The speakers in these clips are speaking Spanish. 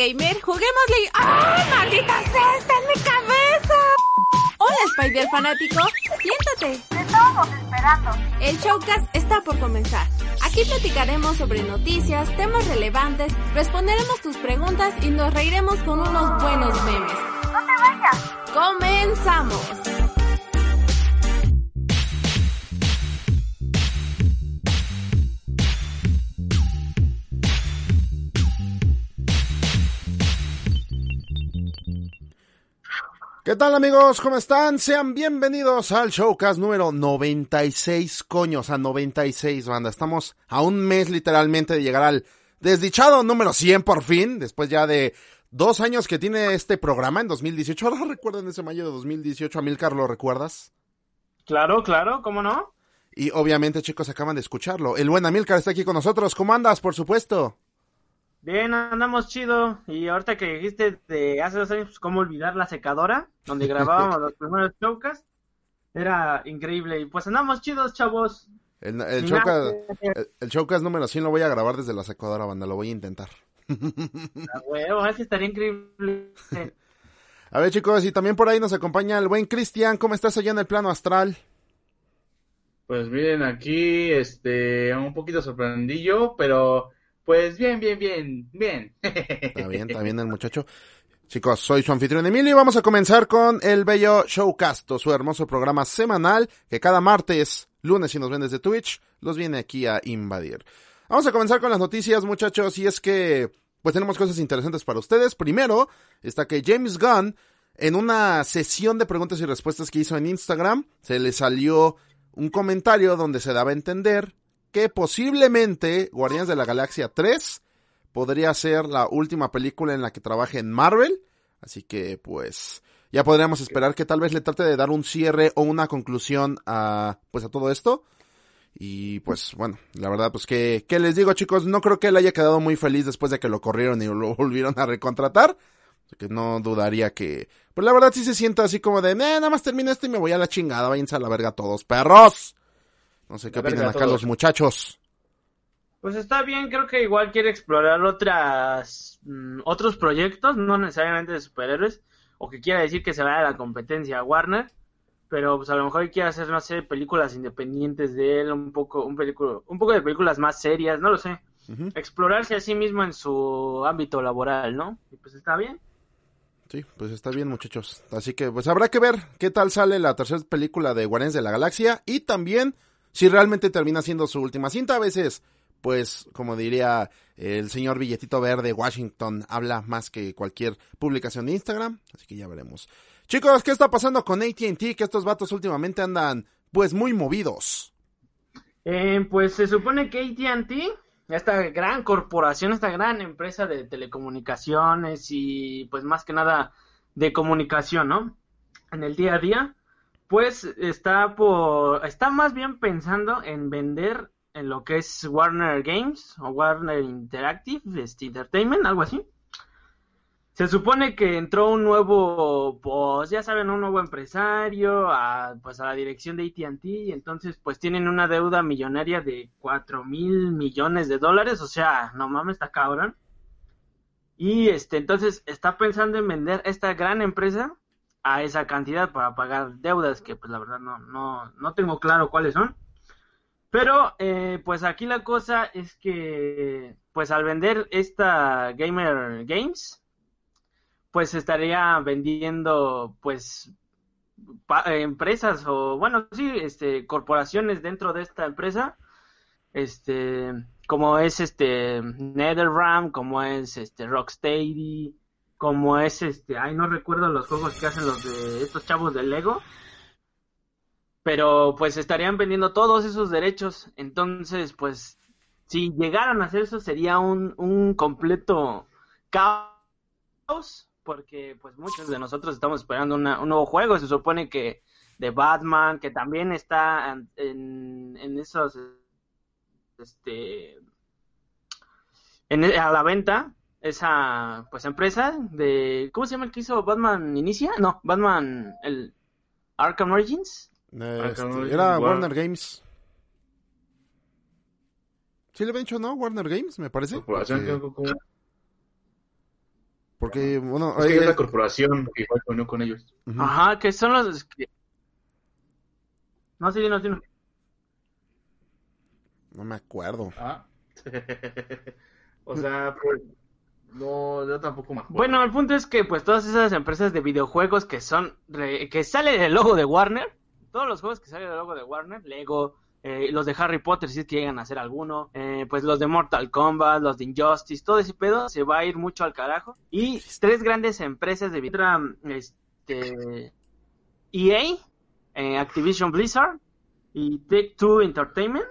gamer, juguémosle. ¡Ay, maldita sea! ¡Está en mi cabeza! Hola, Spider fanático. Siéntate. Te estábamos esperando. El showcast está por comenzar. Aquí platicaremos sobre noticias, temas relevantes, responderemos tus preguntas y nos reiremos con unos buenos memes. ¡No te vayas! ¡Comenzamos! ¿Qué tal amigos? ¿Cómo están? Sean bienvenidos al Showcast número 96, coños, a 96, banda. Estamos a un mes literalmente de llegar al desdichado número 100 por fin, después ya de dos años que tiene este programa en 2018. Ahora recuerdan ese mayo de 2018, Amilcar, ¿lo recuerdas? Claro, claro, ¿cómo no? Y obviamente, chicos, acaban de escucharlo. El buen Amilcar está aquí con nosotros. ¿Cómo andas, por supuesto? Bien, andamos chido. Y ahorita que dijiste de hace dos años, pues, cómo olvidar la secadora, donde grabábamos los primeros showcasts, era increíble. Y pues andamos chidos, chavos. El, el, el, número 100 lo voy a grabar desde la secadora, banda. Lo voy a intentar. A huevo, es que estaría increíble. A ver, chicos, y también por ahí nos acompaña el buen Cristian. ¿Cómo estás allá en el plano astral? Pues miren, aquí, este, un poquito sorprendidillo, pero pues bien, bien, bien, bien. Está bien, está bien el muchacho. Chicos, soy su anfitrión Emilio y vamos a comenzar con el bello Showcast, su hermoso programa semanal que cada martes, lunes si nos ven desde Twitch, los viene aquí a invadir. Vamos a comenzar con las noticias, muchachos, y es que pues tenemos cosas interesantes para ustedes. Primero, está que James Gunn, en una sesión de preguntas y respuestas que hizo en Instagram, se le salió un comentario donde se daba a entender que posiblemente Guardianes de la Galaxia 3 podría ser la última película en la que trabaje en Marvel. Así que, pues, ya podríamos esperar que tal vez le trate de dar un cierre o una conclusión a, pues, a todo esto. Y pues, bueno, la verdad, pues, que, ¿qué les digo, chicos? No creo que él haya quedado muy feliz después de que lo corrieron y lo volvieron a recontratar. Así que no dudaría que, pues, la verdad sí se sienta así como de, eh, nada más termina esto y me voy a la chingada, váyanse a la verga todos, perros. No sé qué La opinan acá los muchachos. Pues está bien, creo que igual quiere explorar otras mm, otros proyectos, no necesariamente de superhéroes, o que quiera decir que se vaya a la competencia a Warner, pero pues a lo mejor quiere hacer, no sé, películas independientes de él, un poco, un película, un poco de películas más serias, no lo sé. Explorarse a sí mismo en su ámbito laboral, ¿no? Y pues está bien. Sí, pues está bien, muchachos. Así que, pues habrá que ver qué tal sale la tercera película de Guardianes de la Galaxia y también si realmente termina siendo su última cinta. A veces, pues, como diría el señor Billetito Verde, Washington habla más que cualquier publicación de Instagram. Así que ya veremos. Chicos, ¿qué está pasando con AT&T? Que estos vatos últimamente andan, pues, muy movidos. Eh, pues se supone que AT&T, esta gran corporación, esta gran empresa de telecomunicaciones y pues más que nada de comunicación, ¿no? En el día a día, pues está por, está más bien pensando en vender en lo que es Warner Games o Warner Interactive este, Entertainment, algo así. Se supone que entró un nuevo, pues ya saben, un nuevo empresario a, pues a la dirección de AT&T y entonces pues tienen una deuda millonaria de cuatro mil millones de dólares, o sea, no mames, está cabrón. Y este, entonces está pensando en vender esta gran empresa a esa cantidad para pagar deudas que pues la verdad no, no, no tengo claro cuáles son. Pero eh, pues aquí la cosa es que pues al vender esta Gamer Games pues estaría vendiendo pues empresas o bueno sí este corporaciones dentro de esta empresa este como es este NetherRealm como es este Rocksteady como es este ay no recuerdo los juegos que hacen los de estos chavos de Lego pero pues estarían vendiendo todos esos derechos. Entonces pues si llegaran a hacer eso sería un, un completo caos porque pues muchos de nosotros estamos esperando un nuevo juego. Se supone que de Batman que también está en, en, en esos este en, a la venta esa pues empresa de ¿cómo se llama el que hizo Batman Inicia? No, Batman el Arkham Origins. Eh, este, no es era. Warner Games. Sí le había dicho, ¿no? Warner Games, me parece. Corporación, Porque- bueno, Es que hay oye, una corporación que igual se unió con ellos. Ajá, que son los... que- No, sí, no, sí, no. no me acuerdo. Ah. o sea, pues, no, yo tampoco me acuerdo. Bueno, el punto es que pues todas esas empresas de videojuegos que son que sale el logo de Warner, todos los juegos que salen del logo de Warner, Lego, eh, los de Harry Potter si es que llegan a hacer alguno, eh, pues los de Mortal Kombat, los de Injustice, todo ese pedo se va a ir mucho al carajo. Y tres grandes empresas de video, este EA, eh, Activision Blizzard y Take Two Entertainment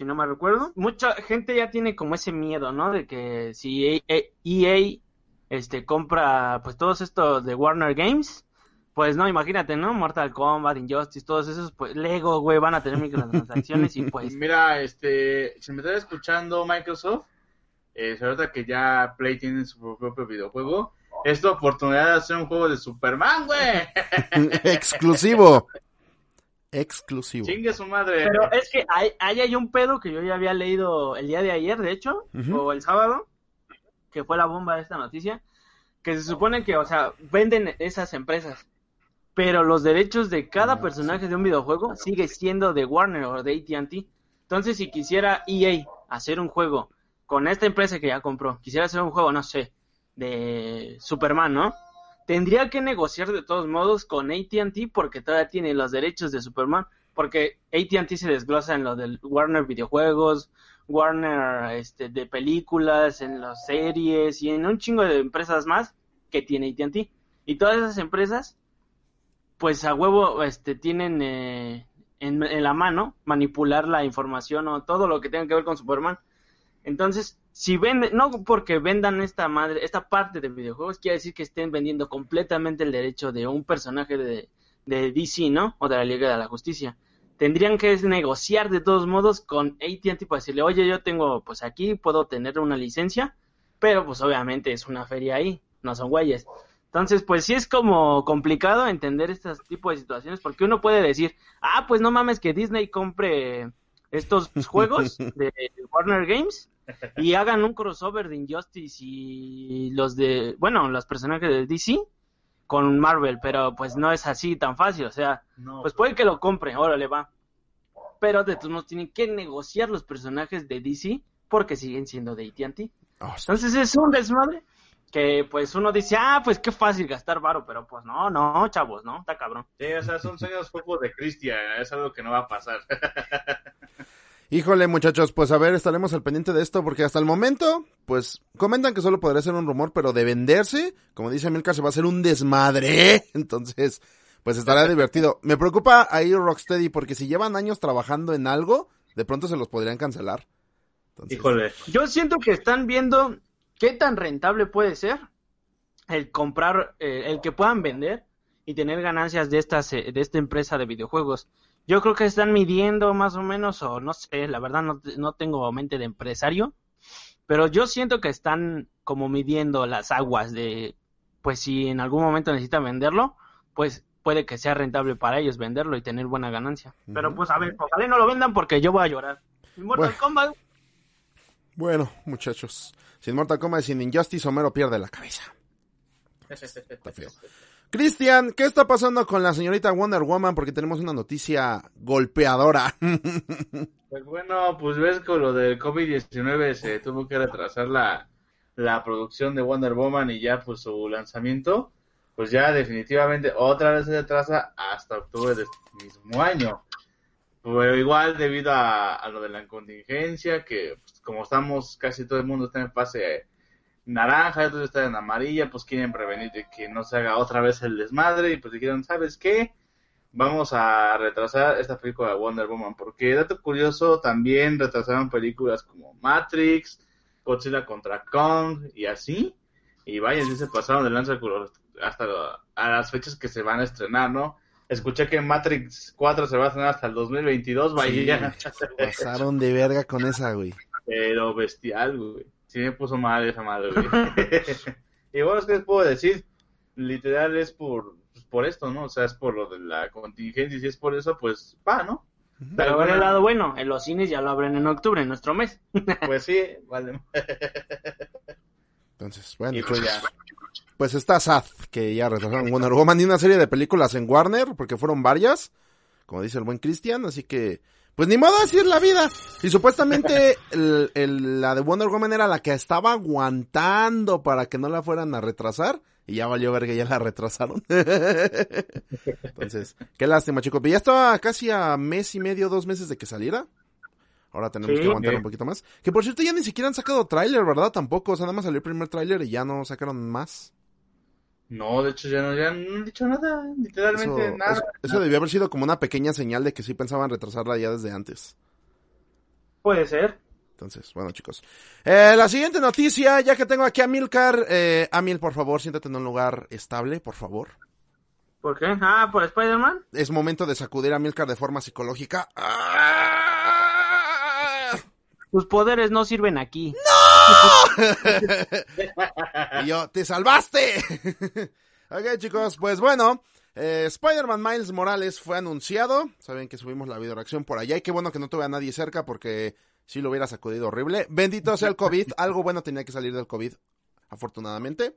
si no me recuerdo. Mucha gente ya tiene como ese miedo, ¿no? De que si E- E- EA este compra pues todos estos de Warner Games, pues no, imagínate, ¿no? Mortal Kombat, Injustice, todos esos, pues Lego, güey, van a tener microtransacciones y pues Mira, este, si me estás escuchando Microsoft, eh, se nota que ya Play tiene su propio videojuego. Es la oportunidad de hacer un juego de Superman, güey. Exclusivo. Exclusivo. Chingue su madre. Pero es que hay, ahí hay un pedo que yo ya había leído el día de ayer, de hecho, o el sábado, que fue la bomba de esta noticia, que se supone que, o sea, venden esas empresas, pero los derechos de cada Ah, personaje de un videojuego sigue siendo de Warner o de AT&T. Entonces, si quisiera EA hacer un juego con esta empresa que ya compró, quisiera hacer un juego, no sé, de Superman, ¿no? Tendría que negociar de todos modos con AT&T porque todavía tiene los derechos de Superman, porque AT&T se desglosa en lo del Warner videojuegos, Warner este de películas, en las series y en un chingo de empresas más que tiene AT&T. Y todas esas empresas pues a huevo este tienen eh, en, en la mano manipular la información o todo lo que tenga que ver con Superman. Entonces, si venden, no porque vendan esta madre, esta parte de videojuegos, quiere decir que estén vendiendo completamente el derecho de un personaje de, de DC, ¿no? O de la Liga de la Justicia. Tendrían que negociar de todos modos con AT&T para decirle, oye, yo tengo, pues aquí puedo tener una licencia, pero pues obviamente es una feria ahí, no son güeyes. Entonces, pues sí es como complicado entender este tipo de situaciones, porque uno puede decir, ah, pues no mames que Disney compre estos juegos de Warner Games y hagan un crossover de Injustice y los de, bueno, los personajes de DC con Marvel, pero pues no es así tan fácil, o sea, No, pues puede que lo compre, órale va. Pero de todos modos tienen que negociar los personajes de DC porque siguen siendo de AT&T. Oh, Entonces es un desmadre que pues uno dice, ah, pues qué fácil gastar varo, pero pues no, no, chavos, no, está cabrón. Sí, o sea, son sueños focos de Cristian, es algo que no va a pasar. Híjole, muchachos, pues a ver, estaremos al pendiente de esto porque hasta el momento, pues comentan que solo podría ser un rumor, pero de venderse, como dice Milka, se va a hacer un desmadre. Entonces, pues estará divertido. Me preocupa ahí Rocksteady porque si llevan años trabajando en algo, de pronto se los podrían cancelar. Entonces, Híjole. Yo siento que están viendo qué tan rentable puede ser el comprar, eh, el que puedan vender y tener ganancias de estas, eh, de esta empresa de videojuegos. Yo creo que están midiendo más o menos, o no sé, la verdad no, no tengo mente de empresario, pero yo siento que están como midiendo las aguas de, pues si en algún momento necesitan venderlo, pues puede que sea rentable para ellos venderlo y tener buena ganancia. Pero pues a ver, ojalá y no lo vendan porque yo voy a llorar. Y Mortal Bueno. Kombat Bueno, muchachos, sin Mortal Kombat y sin Injustice, Homero pierde la cabeza. Está feo. Cristian, ¿qué está pasando con la señorita Wonder Woman? Porque tenemos una noticia golpeadora. Pues bueno, pues ves con lo del COVID-19 se tuvo que retrasar la, la producción de Wonder Woman y ya pues su lanzamiento, pues ya definitivamente otra vez se retrasa hasta octubre de este mismo año. Pero igual debido a, lo de la contingencia, que pues, como estamos, casi todo el mundo está en fase naranja, otros están en amarilla, pues quieren prevenir de que no se haga otra vez el desmadre y pues dijeron, ¿sabes qué? vamos a retrasar esta película de Wonder Woman, porque dato curioso, también retrasaron películas como Matrix, Godzilla contra Kong y así, y vaya, sí se pasaron de lanza hasta a las fechas que se van a estrenar, ¿no? Escuché que Matrix 4 se va a estrenar hasta el 2022, vaya, Pasaron de verga con esa, güey. pero bestial, güey. Sí me puso mal esa madre, güey. y bueno, es que les puedo decir, literal es por, pues, por esto, ¿no? O sea, es por lo de la contingencia, y si es por eso, pues va, ¿no? Pero ver el lado bueno, en los cines ya lo abren en octubre, en nuestro mes. Pues sí, vale. Entonces, bueno, Y pues pues, ya. pues está sad que ya retrasaron Wonder Woman y una serie de películas en Warner, porque fueron varias, como dice el buen Cristian, así que, pues ni modo, así es la vida. Y supuestamente el, el- la de Wonder Woman era la que estaba aguantando para que no la fueran a retrasar. Y ya valió ver que ya la retrasaron. Entonces, qué lástima, chicos. Pero ya estaba casi a mes y medio, dos meses de que saliera. Ahora tenemos Sí. que aguantar un poquito más. Que por cierto ya ni siquiera han sacado tráiler, ¿verdad? Tampoco. O sea, nada más salió el primer tráiler y ya no sacaron más. No, de hecho ya no, ya no han dicho nada, literalmente Eso, nada. eso- eso debió haber sido como una pequeña señal de que sí pensaban retrasarla ya desde antes. Puede ser. Entonces, bueno, chicos. Eh, la siguiente noticia, ya que tengo aquí a Milcar. Eh, Amil, por favor, siéntate en un lugar estable, por favor. ¿Por qué? Ah, por Spider-Man. Es momento de sacudir a Milcar de forma psicológica. ¡Ah! Tus poderes no sirven aquí. Y yo, ¡te salvaste! ok, chicos, pues bueno. eh, Spider-Man Miles Morales fue anunciado. Saben que subimos la video reacción por allá. Y qué bueno que no tuve a nadie cerca porque si lo hubiera sacudido horrible. Bendito sea el COVID. Algo bueno tenía que salir del COVID, afortunadamente.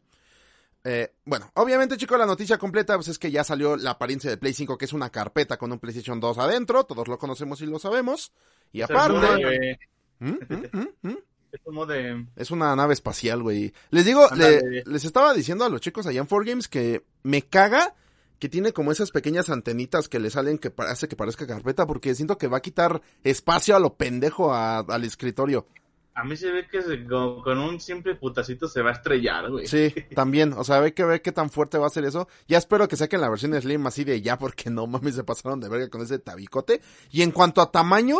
Eh, bueno, obviamente, chicos, la noticia completa pues, es que ya salió la apariencia de Play 5, que es una carpeta con un PlayStation 2 adentro. Todos lo conocemos y lo sabemos. Y aparte. de- ¿Mm? ¿Mm? ¿Mm? Es como de... Es una nave espacial, güey. Les digo, le- les estaba diciendo a los chicos allá en 4Games que me caga que tiene como esas pequeñas antenitas que le salen que parece que parezca carpeta porque siento que va a quitar espacio a lo pendejo a- al escritorio. A mí se ve que se- con, con un simple putacito se va a estrellar, güey. Sí, también. O sea, hay que ver qué tan fuerte va a ser eso. Ya espero que saquen la versión Slim así de ya porque no mames se pasaron de verga con ese tabicote. Y en cuanto a tamaño,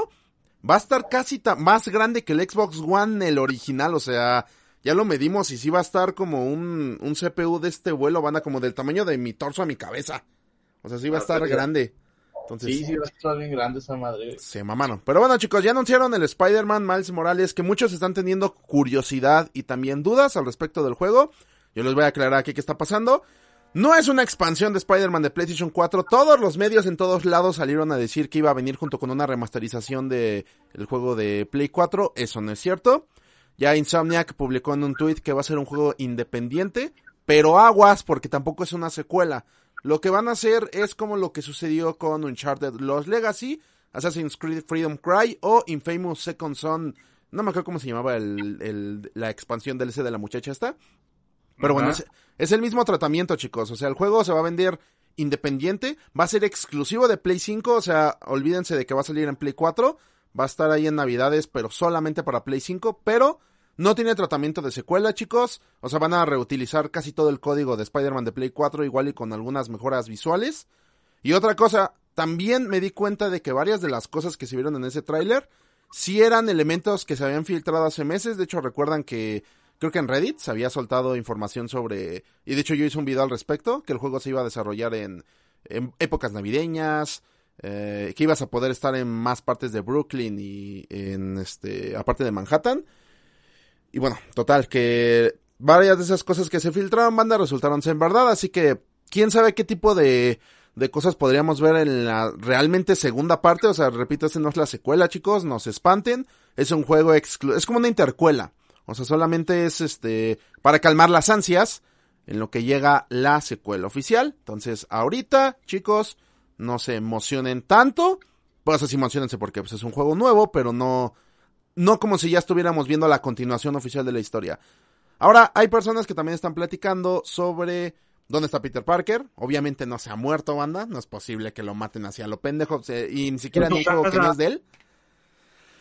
va a estar casi más grande que el Xbox One, el original. O sea, ya lo medimos y sí va a estar como un, un CPU de este vuelo, van a como del tamaño de mi torso a mi cabeza. O sea, sí va a estar grande. Entonces, Sí, sí, va a estar bien grande esa madre. se mamaron. Pero bueno, chicos, ya anunciaron el Spider-Man Miles Morales, que muchos están teniendo curiosidad y también dudas al respecto del juego. Yo les voy a aclarar aquí qué está pasando. No es una expansión de Spider-Man de PlayStation 4. Todos los medios en todos lados salieron a decir que iba a venir junto con una remasterización de el juego de Play 4. Eso no es cierto. Ya Insomniac publicó en un tweet que va a ser un juego independiente, pero aguas porque tampoco es una secuela. Lo que van a hacer es como lo que sucedió con Uncharted Lost Legacy, Assassin's Creed Freedom Cry o Infamous Second Son. No me acuerdo cómo se llamaba el- la expansión DLC de la muchacha esta. Pero bueno, es el mismo tratamiento, chicos. O sea, el juego se va a vender independiente, va a ser exclusivo de Play 5, o sea, olvídense de que va a salir en Play 4, va a estar ahí en Navidades, pero solamente para Play 5, pero no tiene tratamiento de secuela, chicos. O sea, van a reutilizar casi todo el código de Spider-Man de Play 4, igual y con algunas mejoras visuales. Y otra cosa, también me di cuenta de que varias de las cosas que se vieron en ese tráiler sí eran elementos que se habían filtrado hace meses. De hecho, recuerdan que creo que en Reddit se había soltado información sobre, y de hecho yo hice un video al respecto, que el juego se iba a desarrollar en, épocas navideñas, eh, que ibas a poder estar en más partes de Brooklyn y en este, aparte de Manhattan. Y bueno, total, que varias de esas cosas que se filtraron, banda, resultaron ser verdad, así que quién sabe qué tipo de, de cosas podríamos ver en la realmente segunda parte, o sea, repito, esta no es la secuela, chicos, no se espanten, es un juego exclu es como una intercuela, o sea, solamente es este, para calmar las ansias en lo que llega la secuela oficial, entonces, ahorita, chicos, no se emocionen tanto, pues así emocionense porque pues, es un juego nuevo, pero no, no como si ya estuviéramos viendo la continuación oficial de la historia. Ahora, hay personas que también están platicando sobre dónde está Peter Parker. Obviamente no se ha muerto, banda. No es posible que lo maten hacia lo pendejo. y ni siquiera en un juego que no es de él.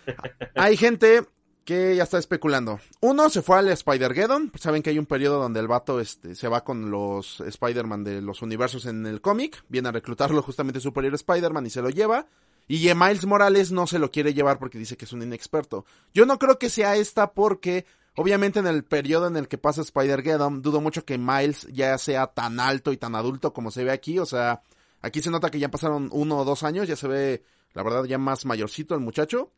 Hay gente que ya está especulando. Uno se fue al Spider-Geddon. Saben que hay un periodo donde el vato este, se va con los Spider-Man de los universos en el cómic. Viene a reclutarlo justamente Superior Spider-Man y se lo lleva. Y Miles Morales no se lo quiere llevar porque dice que es un inexperto. Yo no creo que sea esta porque, obviamente, en el periodo en el que pasa Spider-Geddon, dudo mucho que Miles ya sea tan alto y tan adulto como se ve aquí. O sea, aquí se nota que ya pasaron uno o dos años, ya se ve, la verdad, ya más mayorcito el muchacho.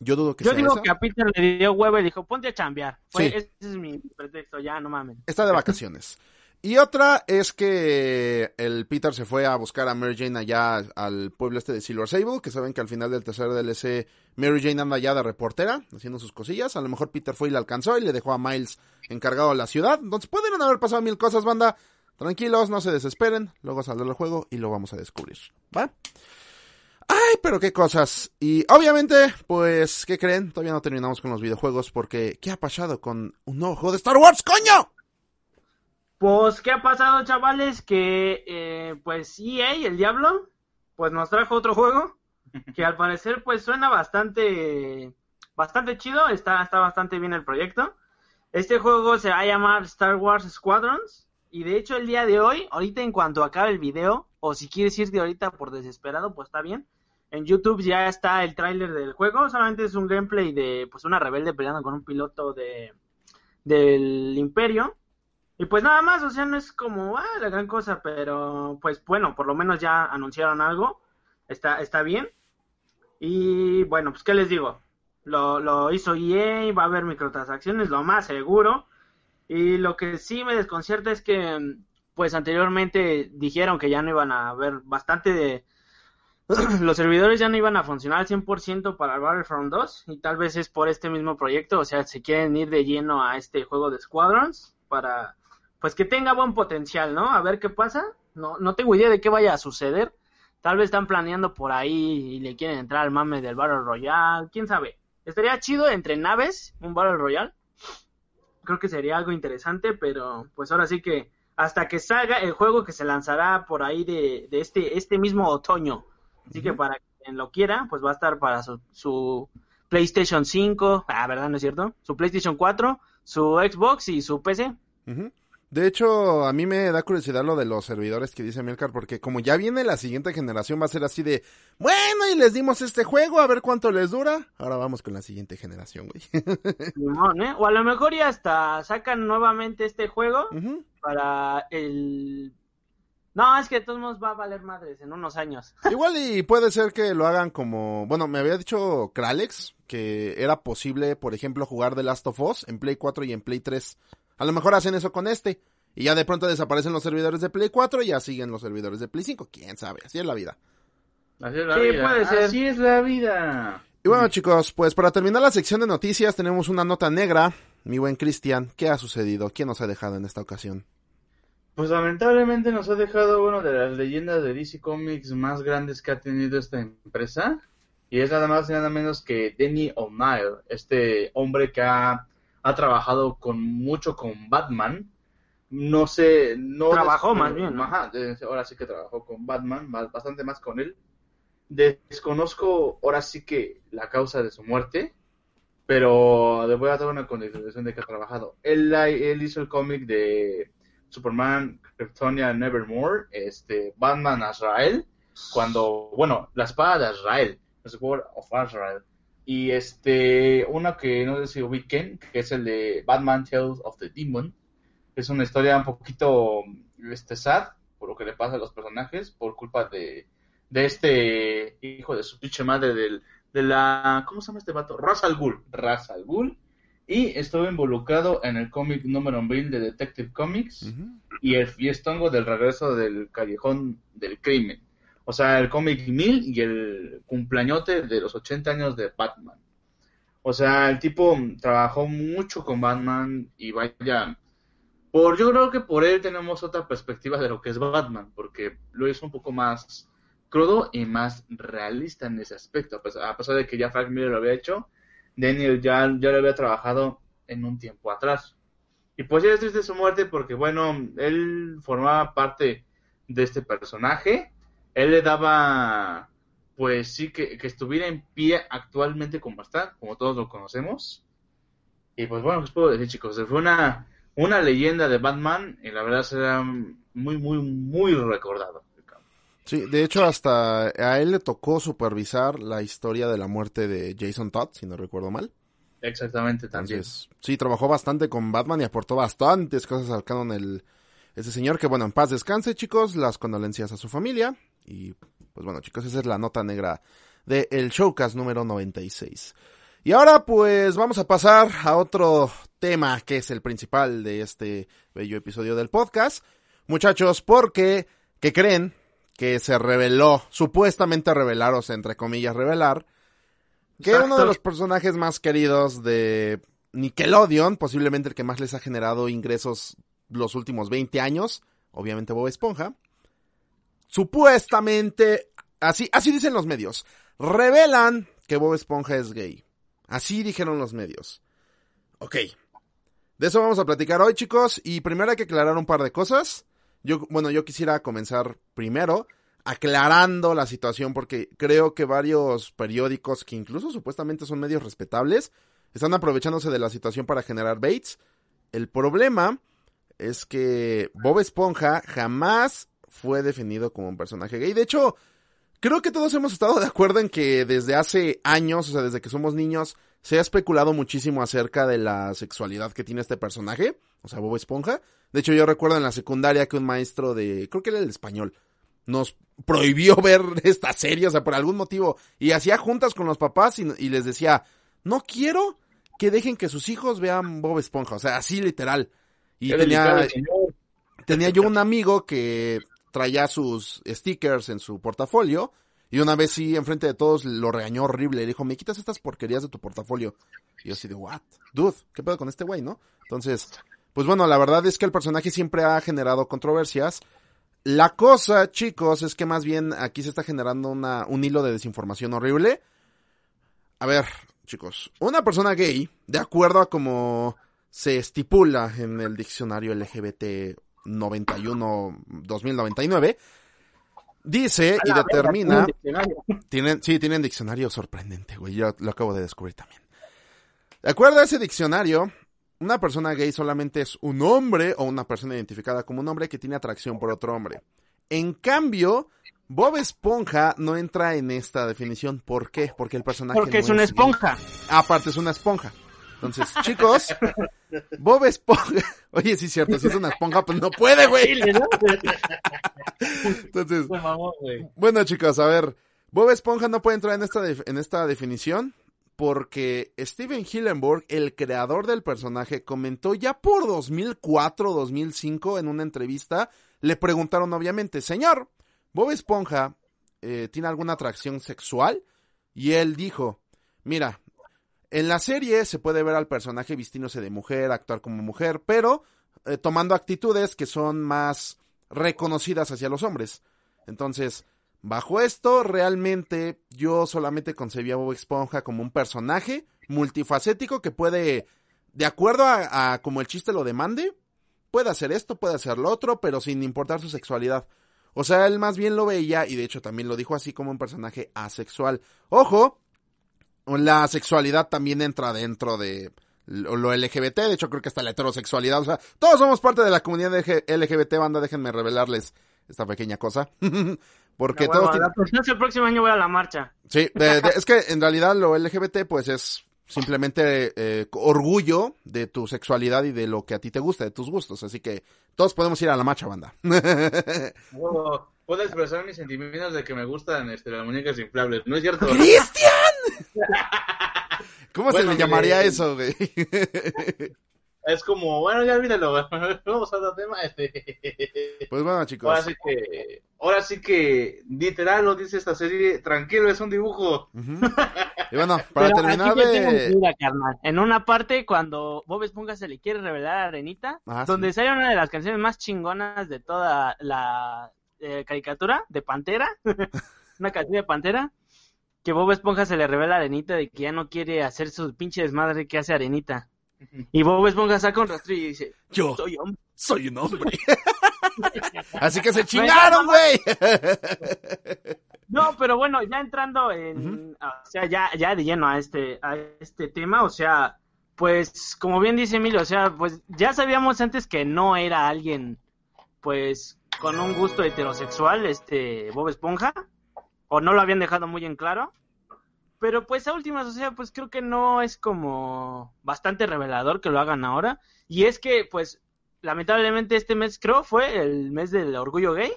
Yo dudo que Yo sea digo esa. que a Peter le dio huevo y dijo, ponte a chambear. Fue- Sí. Ese es mi pretexto, ya, no mames. Está de vacaciones. Y otra es que el Peter se fue a buscar a Mary Jane allá al pueblo este de Silver Sable, que saben que al final del tercer DLC Mary Jane anda allá de reportera, haciendo sus cosillas. A lo mejor Peter fue y la alcanzó y le dejó a Miles encargado de la ciudad. Entonces pueden haber pasado mil cosas, banda. Tranquilos, no se desesperen. Luego saldrá el juego y lo vamos a descubrir. ¿Va? Ay, pero qué cosas. Y obviamente, pues, ¿qué creen? Todavía no terminamos con los videojuegos porque ¿qué ha pasado con un nuevo juego de Star Wars, coño? Pues, ¿qué ha pasado, chavales? Que, eh, pues, EA, el diablo, pues nos trajo otro juego que al parecer, pues, suena bastante, bastante chido. Está, está bastante bien el proyecto. Este juego se va a llamar Star Wars Squadrons. Y de hecho, el día de hoy, ahorita en cuanto acabe el video, o si quieres irte ahorita por desesperado, pues está bien. En YouTube ya está el tráiler del juego, solamente es un gameplay de pues una rebelde peleando con un piloto de del Imperio. Y pues nada más, o sea, no es como ah, la gran cosa, pero pues bueno, por lo menos ya anunciaron algo. Está está bien. Y bueno, pues qué les digo? Lo, lo hizo EA, va a haber microtransacciones, lo más seguro. Y lo que sí me desconcierta es que pues anteriormente dijeron que ya no iban a haber bastante de los servidores ya no iban a funcionar al 100% para Battlefront 2 y tal vez es por este mismo proyecto, o sea, se quieren ir de lleno a este juego de Squadrons para pues que tenga buen potencial, ¿no? A ver qué pasa. No no tengo idea de qué vaya a suceder. Tal vez están planeando por ahí y le quieren entrar al mame del Battle Royale, quién sabe. Estaría chido entre naves un Battle Royale. Creo que sería algo interesante, pero pues ahora sí que hasta que salga el juego que se lanzará por ahí de, de este este mismo otoño Así que para quien lo quiera, pues va a estar para su, su PlayStation 5, ah, ¿verdad? ¿No es cierto? Su PlayStation 4, su Xbox y su PC. De hecho, a mí me da curiosidad lo de los servidores que dice Milcar, porque como ya viene la siguiente generación, va a ser así de, bueno, y les dimos este juego, a ver cuánto les dura. Ahora vamos con la siguiente generación, güey. ¿eh? O a lo mejor ya hasta sacan nuevamente este juego para el no, es que de todos modos va a valer madres en unos años. Igual y puede ser que lo hagan como, bueno, me había dicho Kralex que era posible, por ejemplo, jugar The Last of Us en Play 4 y en Play 3. A lo mejor hacen eso con este. Y ya de pronto desaparecen los servidores de Play 4 y ya siguen los servidores de Play 5. ¿Quién sabe? Así es la vida. Así es la sí, vida. Puede ser. Así es la vida. Y bueno, chicos, pues para terminar la sección de noticias tenemos una nota negra. Mi buen Cristian, ¿qué ha sucedido? ¿Quién nos ha dejado en esta ocasión? Pues lamentablemente nos ha dejado una de las leyendas de DC Comics más grandes que ha tenido esta empresa. Y es nada más y nada menos que Denny O'Neill, este hombre que ha, ha trabajado con mucho con Batman. No sé, no... Trabajó más bien. Ajá, ahora sí que trabajó con Batman, bastante más con él. Desconozco ahora sí que la causa de su muerte, pero le voy a dar una condición de que ha trabajado. Él, él hizo el cómic de Superman, Kryptonia, Nevermore, este, Batman, Azrael, cuando, bueno, la espada de Azrael, The Sword of Azrael, y este, una que no sé si ubiquen, que es el de Batman Tales of the Demon, es una historia un poquito, este, sad, por lo que le pasa a los personajes, por culpa de, de este hijo de su pinche madre del, de la, ¿cómo se llama este vato? Ra's al Ghul, Ra's al Ghul, y estuve involucrado en el cómic número 1000 de Detective Comics y el fiestongo del regreso del callejón del crimen. O sea, el cómic 1000 y el cumpleañote de los 80 años de Batman. O sea, el tipo trabajó mucho con Batman y vaya, por yo creo que por él tenemos otra perspectiva de lo que es Batman, porque lo hizo un poco más crudo y más realista en ese aspecto, a pesar de que ya Frank Miller lo había hecho, Daniel ya, ya lo había trabajado en un tiempo atrás. Y pues ya es triste su muerte porque, bueno, él formaba parte de este personaje. Él le daba, pues sí, que, que estuviera en pie actualmente como está, como todos lo conocemos. Y pues bueno, os puedo decir, chicos, fue una, una leyenda de Batman y la verdad será muy, muy, muy recordado. Sí, de hecho hasta a él le tocó supervisar la historia de la muerte de Jason Todd, si no recuerdo mal. Exactamente, también. sí, trabajó bastante con Batman y aportó bastantes cosas al canon el, ese señor, que bueno, en paz descanse chicos, las condolencias a su familia. Y pues bueno chicos, esa es la nota negra de el Showcast número 96. Y ahora pues vamos a pasar a otro tema que es el principal de este bello episodio del podcast. Muchachos, porque, ¿qué creen? Que se reveló, supuestamente revelaros, entre comillas, revelar, que uno de los personajes más queridos de Nickelodeon, posiblemente el que más les ha generado ingresos los últimos 20 años, obviamente Bob Esponja. Supuestamente, así, así dicen los medios, revelan que Bob Esponja es gay. Así dijeron los medios. Ok. De eso vamos a platicar hoy, chicos. Y primero hay que aclarar un par de cosas. Yo, bueno, yo quisiera comenzar primero aclarando la situación porque creo que varios periódicos que incluso supuestamente son medios respetables están aprovechándose de la situación para generar baits. El problema es que Bob Esponja jamás fue definido como un personaje gay. De hecho, creo que todos hemos estado de acuerdo en que desde hace años, o sea, desde que somos niños, se ha especulado muchísimo acerca de la sexualidad que tiene este personaje, o sea, Bob Esponja. De hecho, yo recuerdo en la secundaria que un maestro de, creo que era el español, nos prohibió ver esta serie, o sea, por algún motivo, y hacía juntas con los papás y, y les decía, no quiero que dejen que sus hijos vean Bob Esponja, o sea, así literal. Y Qué tenía, tenía yo un amigo que traía sus stickers en su portafolio y una vez sí, enfrente de todos, lo regañó horrible. Le dijo, me quitas estas porquerías de tu portafolio. Y yo así de, what? Dude, ¿qué pedo con este güey, no? Entonces, pues bueno, la verdad es que el personaje siempre ha generado controversias. La cosa, chicos, es que más bien aquí se está generando una, un hilo de desinformación horrible. A ver, chicos, una persona gay, de acuerdo a como se estipula en el diccionario LGBT 91-2099, dice y determina... Tienen, sí, tienen diccionario sorprendente, güey. Yo lo acabo de descubrir también. De acuerdo a ese diccionario, una persona gay solamente es un hombre o una persona identificada como un hombre que tiene atracción por otro hombre. En cambio, Bob Esponja no entra en esta definición. ¿Por qué? Porque el personaje Porque no es una esponja. Aparte es una esponja. Entonces, chicos, Bob Esponja. Oye, sí es cierto, si es una esponja, pues no puede, güey. Entonces, bueno, chicos, a ver. Bob Esponja no puede entrar en esta, en esta definición porque Steven Hillenburg, el creador del personaje, comentó ya por 2004 2005 en una entrevista, le preguntaron obviamente, señor, ¿Bob Esponja eh, tiene alguna atracción sexual? Y él dijo, mira, en la serie se puede ver al personaje vistiéndose de mujer, actuar como mujer, pero eh, tomando actitudes que son más reconocidas hacia los hombres. Entonces, bajo esto, realmente yo solamente concebía a Bob Esponja como un personaje multifacético que puede, de acuerdo a, como el chiste lo demande, puede hacer esto, puede hacer lo otro, pero sin importar su sexualidad. O sea, él más bien lo veía, y de hecho también lo dijo así como un personaje asexual. Ojo, la sexualidad también entra dentro de lo LGBT, de hecho creo que hasta la heterosexualidad, o sea, todos somos parte de la comunidad LGBT, banda, déjenme revelarles esta pequeña cosa. Porque todos tienen... Pues el próximo año voy a la marcha. Sí, de- de- es que en realidad lo LGBT pues es simplemente eh, orgullo de tu sexualidad y de lo que a ti te gusta, de tus gustos, así que todos podemos ir a la marcha, banda. Puedo, puedo expresar mis sentimientos de que me gustan este, las muñecas inflables. ¿No es cierto? ¡Cristian! ¿Cómo se Bueno, le llamaría mire, eso, güey? Es como, bueno, ya olvídalo. Vamos a otro tema. Este. Pues bueno, chicos. Ahora sí que, ahora sí que, literal lo dice esta serie, tranquilo, es un dibujo. Y bueno, para Pero terminar aquí te tengo de... duda, carnal. En una parte, cuando Bob Esponja se le quiere revelar a Arenita, Ah, donde sí. sale una de las canciones más chingonas de toda la eh, caricatura de Pantera, una canción de Pantera, que Bob Esponja se le revela a Arenita de que ya no quiere hacer su pinche desmadre que hace Arenita. Y Bob Esponja saca un rastrillo y dice, Yo soy hombre. soy un hombre. Así que se chingaron, güey. No, pero bueno, ya entrando en, o sea, ya, ya de lleno a este, a este tema, o sea, pues, como bien dice Emilio, o sea, pues ya sabíamos antes que no era alguien, pues, con un gusto heterosexual, este, Bob Esponja, o no lo habían dejado muy en claro, pero pues a últimas, o sea, pues creo que no es como bastante revelador que lo hagan ahora, y es que, pues, lamentablemente este mes creo fue el mes del orgullo gay,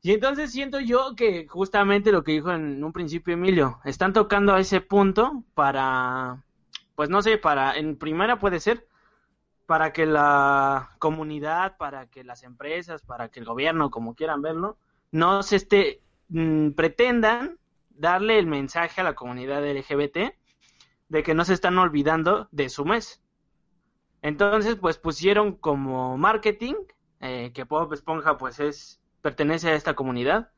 y entonces siento yo que justamente lo que dijo en un principio Emilio, están tocando a ese punto para, pues no sé, para, en primera puede ser, para que la comunidad, para que las empresas, para que el gobierno, como quieran verlo, no se esté, mm, pretendan darle el mensaje a la comunidad LGBT de que no se están olvidando de su mes. Entonces, pues pusieron como marketing eh, que Bob Esponja pues es pertenece a esta comunidad.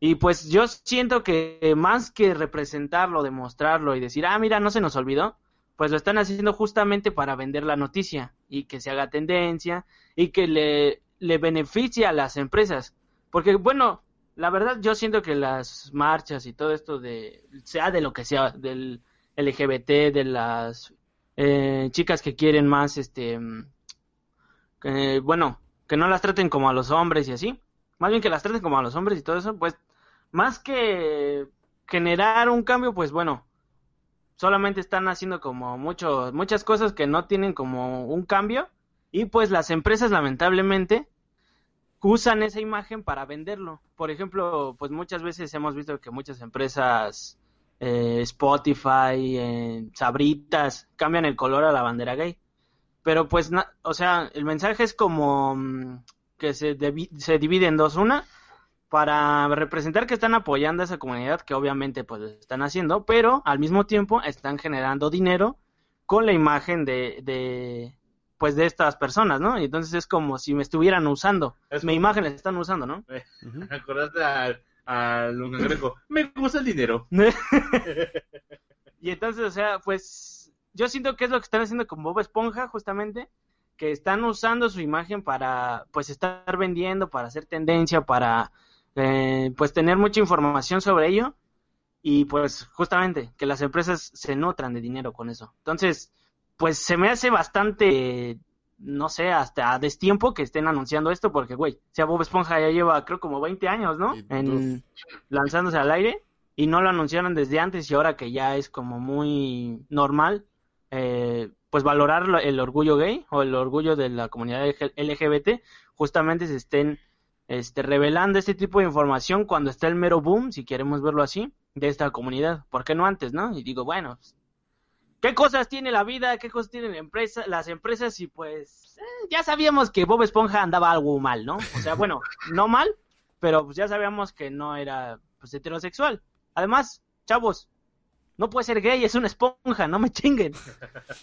Y pues yo siento que más que representarlo, demostrarlo y decir, ah, mira, no se nos olvidó, pues lo están haciendo justamente para vender la noticia y que se haga tendencia y que le, le beneficie a las empresas. Porque, bueno, la verdad yo siento que las marchas y todo esto de, sea de lo que sea, del LGBT, de las eh, chicas que quieren más, este, eh, bueno, que no las traten como a los hombres y así, más bien que las traten como a los hombres y todo eso, pues más que generar un cambio, pues bueno, solamente están haciendo como mucho, muchas cosas que no tienen como un cambio y pues las empresas lamentablemente usan esa imagen para venderlo. Por ejemplo, pues muchas veces hemos visto que muchas empresas, eh, Spotify, eh, Sabritas, cambian el color a la bandera gay. Pero pues, o sea, el mensaje es como mm, que se, se divide en dos. Una, para representar que están apoyando a esa comunidad, que obviamente pues están haciendo, pero al mismo tiempo están generando dinero con la imagen de, de pues de estas personas, ¿no? Y entonces es como si me estuvieran usando. Es mi imagen la están usando, ¿no? Acordaste al, al. Me gusta el dinero. y entonces, o sea, pues yo siento que es lo que están haciendo con Bob Esponja, justamente, que están usando su imagen para, pues, estar vendiendo, para hacer tendencia, para eh, pues tener mucha información sobre ello y pues justamente que las empresas se nutran de dinero con eso. Entonces, pues se me hace bastante, no sé, hasta a destiempo que estén anunciando esto porque, güey, sea Bob Esponja ya lleva creo como 20 años, ¿no? En, lanzándose al aire y no lo anunciaron desde antes y ahora que ya es como muy normal, eh, pues valorar el orgullo gay o el orgullo de la comunidad LGBT, justamente se estén este, revelando este tipo de información cuando está el mero boom, si queremos verlo así, de esta comunidad. ¿Por qué no antes, no? Y digo, bueno, pues, ¿qué cosas tiene la vida? ¿Qué cosas tienen empresa, las empresas? Y pues eh, ya sabíamos que Bob Esponja andaba algo mal, ¿no? O sea, bueno, no mal, pero pues ya sabíamos que no era pues, heterosexual. Además, chavos, no puede ser gay, es una esponja, no me chinguen.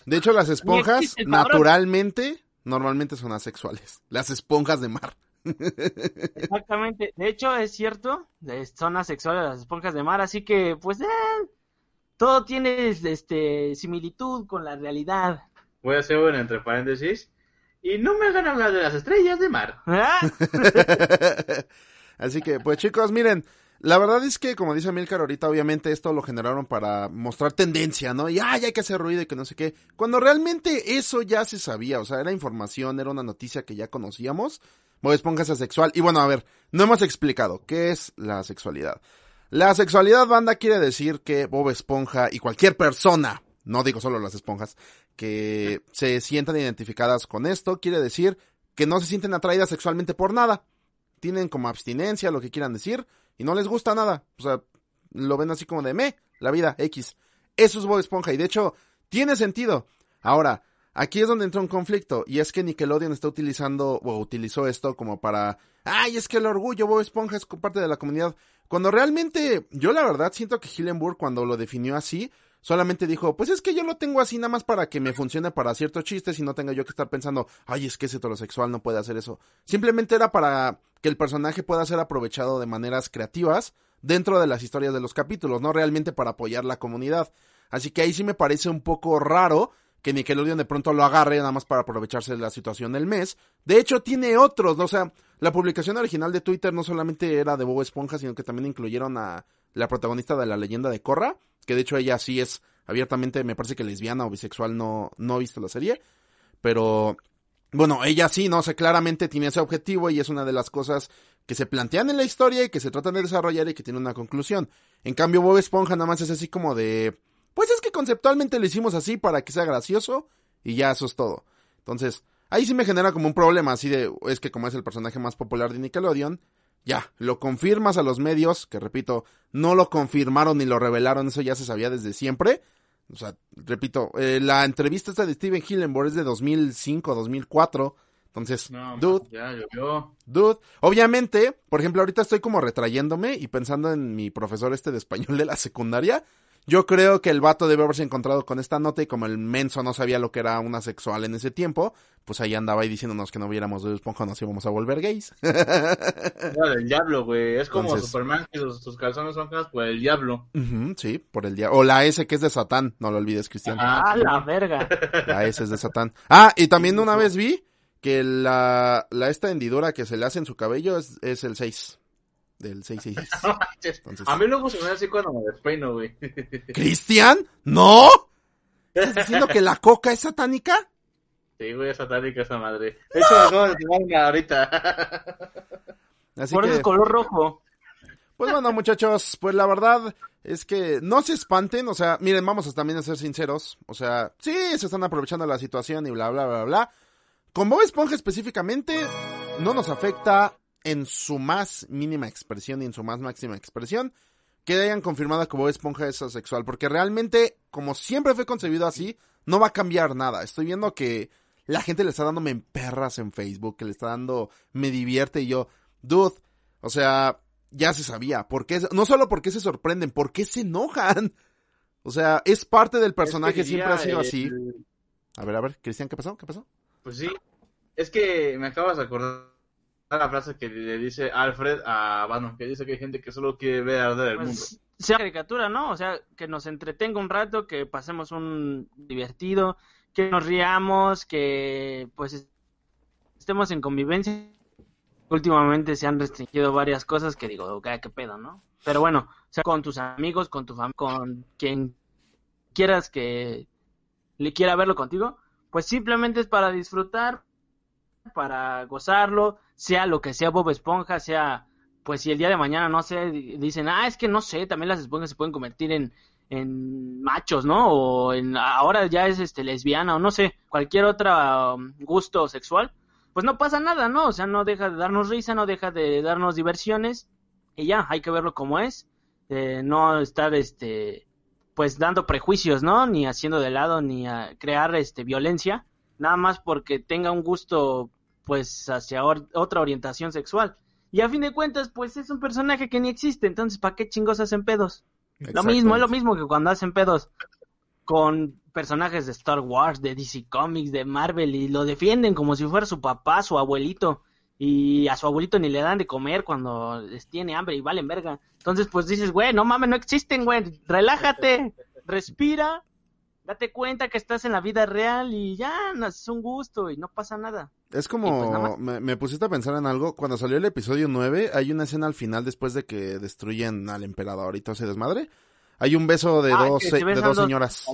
De hecho, las esponjas naturalmente, normalmente son asexuales. Las esponjas de mar. Exactamente. De hecho, es cierto, son asexuales las esponjas de mar, así que, pues, eh, todo tiene este similitud con la realidad. Voy a hacer una entre paréntesis. Y no me hagan hablar de las estrellas de mar. ¿Ah? así que, pues, chicos, miren. La verdad es que, como dice Milcar ahorita, obviamente esto lo generaron para mostrar tendencia, ¿no? Y ay, hay que hacer ruido y que no sé qué. Cuando realmente eso ya se sabía, o sea, era información, era una noticia que ya conocíamos. Bob Esponja es asexual. Y bueno, a ver, no hemos explicado qué es la sexualidad. La sexualidad, banda, quiere decir que Bob Esponja y cualquier persona, no digo solo las esponjas, que se sientan identificadas con esto, quiere decir que no se sienten atraídas sexualmente por nada. Tienen como abstinencia, lo que quieran decir, y no les gusta nada. O sea, lo ven así como de me, la vida, X. Eso es Bob Esponja, y de hecho, tiene sentido. Ahora, Aquí es donde entra un conflicto, y es que Nickelodeon está utilizando, o utilizó esto como para, ay, es que el orgullo, Bob Esponja es parte de la comunidad. Cuando realmente, yo la verdad siento que Hillenburg cuando lo definió así, solamente dijo, pues es que yo lo tengo así nada más para que me funcione para ciertos chistes y no tenga yo que estar pensando, ay, es que ese heterosexual no puede hacer eso. Simplemente era para que el personaje pueda ser aprovechado de maneras creativas dentro de las historias de los capítulos, no realmente para apoyar la comunidad. Así que ahí sí me parece un poco raro que Nickelodeon de pronto lo agarre nada más para aprovecharse de la situación del mes. De hecho, tiene otros, o sea, la publicación original de Twitter no solamente era de Bob Esponja, sino que también incluyeron a la protagonista de la leyenda de Korra, que de hecho ella sí es abiertamente, me parece que lesbiana o bisexual, no, no he visto la serie, pero bueno, ella sí, no sé, claramente tiene ese objetivo y es una de las cosas que se plantean en la historia y que se tratan de desarrollar y que tiene una conclusión. En cambio, Bob Esponja nada más es así como de, pues es que conceptualmente lo hicimos así para que sea gracioso y ya eso es todo. Entonces, ahí sí me genera como un problema, así de, es que como es el personaje más popular de Nickelodeon, ya, lo confirmas a los medios, que repito, no lo confirmaron ni lo revelaron, eso ya se sabía desde siempre. O sea, repito, eh, la entrevista esta de Steven Hillenborg es de 2005, 2004. Entonces, dude, ya, yo, dude, obviamente, por ejemplo, ahorita estoy como retrayéndome y pensando en mi profesor este de español de la secundaria, Yo creo que el vato debe haberse encontrado con esta nota y como el menso no sabía lo que era una sexual en ese tiempo, pues ahí andaba ahí diciéndonos que no viéramos de Esponja nos íbamos a volver gays. Era del diablo, güey. Es como Entonces- Superman, que sus, sus calzones son creados por el diablo. Sí, por el día. O la S que es de Satán, no lo olvides, Cristian. Ajá. A la verga. La S es de Satán. Ah, y también una vez vi que la, la esta hendidura que se le hace en su cabello es, es el 6. Del 666. No manches. Entonces- A mí luego se me así cuando me despeino, güey. ¿Cristian? ¿No? ¿Estás diciendo que la coca es satánica? Sí, güey, es satánica esa madre. De hecho, me acabo de tomar una ahorita. Así Por eso que, es color rojo. pues bueno, muchachos, pues la verdad es que no se espanten, o sea, miren, vamos a también a ser sinceros, o sea, sí, se están aprovechando la situación y bla, bla, bla, bla. Con Bob Esponja específicamente, no nos afecta en su más mínima expresión y en su más máxima expresión que hayan confirmado que Bob Esponja es asexual, porque realmente, como siempre fue concebido así, no va a cambiar nada. Estoy viendo que la gente le está dándome en perras en Facebook, que le está dando me divierte y yo, dude, o sea, ya se sabía, ¿por qué? No solo porque se sorprenden, ¿por qué se enojan? O sea, es parte del personaje, Es que siempre ha sido así. el- A ver, a ver, Cristian, ¿qué pasó? ¿Qué pasó? Pues sí. Es que me acabas de acordar la frase que le dice Alfred a Bannon, que dice que hay gente que solo quiere ver arder el mundo. Pues, sea caricatura, ¿no? O sea, que nos entretenga un rato, que pasemos un divertido, que nos riamos, que pues es- estemos en convivencia. Últimamente se han restringido varias cosas que digo, ok, qué pedo, ¿no? Pero bueno, o sea, con tus amigos, con tu familia, con quien quieras que le quiera verlo contigo, pues simplemente es para disfrutar, para gozarlo, sea lo que sea Bob Esponja, sea pues si el día de mañana, no sé, di- dicen, ah, es que no sé, también las esponjas se pueden convertir en, en machos, ¿no? O en, ahora ya es este lesbiana o no sé, cualquier otro um, gusto sexual, pues no pasa nada, ¿no? O sea, no deja de darnos risa, no deja de darnos diversiones y ya, hay que verlo como es, eh, no estar, este, pues dando prejuicios, ¿no? Ni haciendo de lado, ni a crear, este, violencia, nada más porque tenga un gusto, pues, hacia otra orientación sexual. Y a fin de cuentas, pues es un personaje que ni existe, entonces ¿para qué chingos hacen pedos? Lo mismo, es lo mismo que cuando hacen pedos con personajes de Star Wars, de DC Comics, de Marvel, y lo defienden como si fuera su papá, su abuelito, y a su abuelito ni le dan de comer cuando les tiene hambre y valen verga. Entonces, pues dices, güey, no mames, no existen, güey, relájate, respira, date cuenta que estás en la vida real y ya, es un gusto y no pasa nada. Es como, pues me, me pusiste a pensar en algo, cuando salió el episodio 9, hay una escena al final después de que destruyen al emperador y todo ese desmadre. Hay un beso de Ah, dos, se de dos señoras.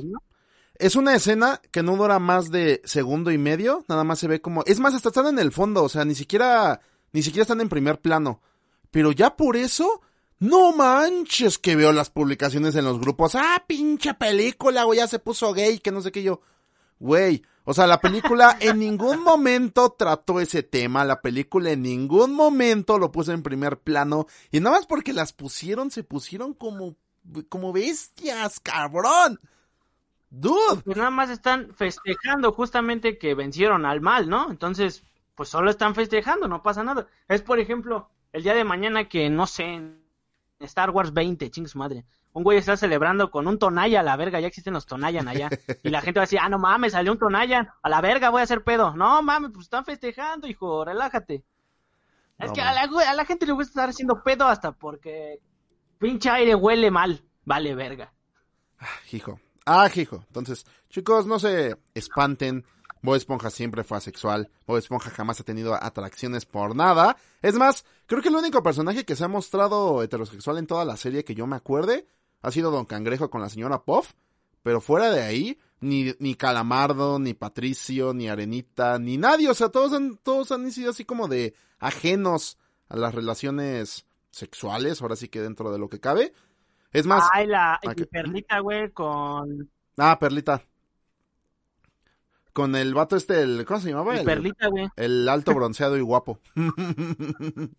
Es una escena que no dura más de segundo y medio, nada más se ve como, es más, hasta están en el fondo, o sea, ni siquiera, ni siquiera están en primer plano. Pero ya por eso, no manches que veo las publicaciones en los grupos, ah, pinche película, güey, ya se puso gay, que no sé qué yo. Güey, o sea, la película en ningún momento trató ese tema, la película en ningún momento lo puso en primer plano, y nada más porque las pusieron, se pusieron como, como bestias, cabrón. Dude. pues nada más están festejando justamente que vencieron al mal, ¿no? Entonces, pues solo están festejando, no pasa nada. Es por ejemplo, el día de mañana que, no sé, Star Wars 20, ching su madre, un güey está celebrando con un Tonaya a la verga, ya existen los Tonayan allá, y la gente va a decir, ah, no mames, salió un Tonayan, a la verga voy a hacer pedo. No mames, pues están festejando, hijo, relájate. Es que a la, güey, a la gente le gusta estar haciendo pedo hasta porque pinche aire huele mal, vale verga. Hijo. Ah, hijo. Entonces, chicos, no se espanten. Bob Esponja siempre fue asexual. Bob Esponja jamás ha tenido atracciones por nada. Es más, creo que el único personaje que se ha mostrado heterosexual en toda la serie que yo me acuerde ha sido Don Cangrejo con la señora Puff. Pero fuera de ahí, ni, ni Calamardo, ni Patricio, ni Arenita, ni nadie. O sea, todos han, todos han sido así como de ajenos a las relaciones sexuales, ahora sí que dentro de lo que cabe. Es más, Ay, la Perlita, güey, con Ah, Perlita. Con el vato este, el, ¿cómo se llamaba? El, Perlita, güey. el alto bronceado y guapo.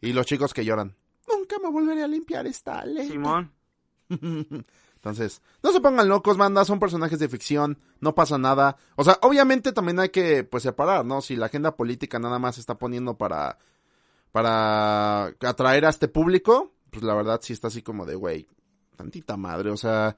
y los chicos que lloran. Nunca me volveré a limpiar esta ley. Simón. Entonces, no se pongan locos, banda, son personajes de ficción, no pasa nada. O sea, obviamente también hay que, pues, separar, ¿no? Si la agenda política nada más se está poniendo para, para atraer a este público, pues la verdad sí está así como de, güey, tantita madre, o sea,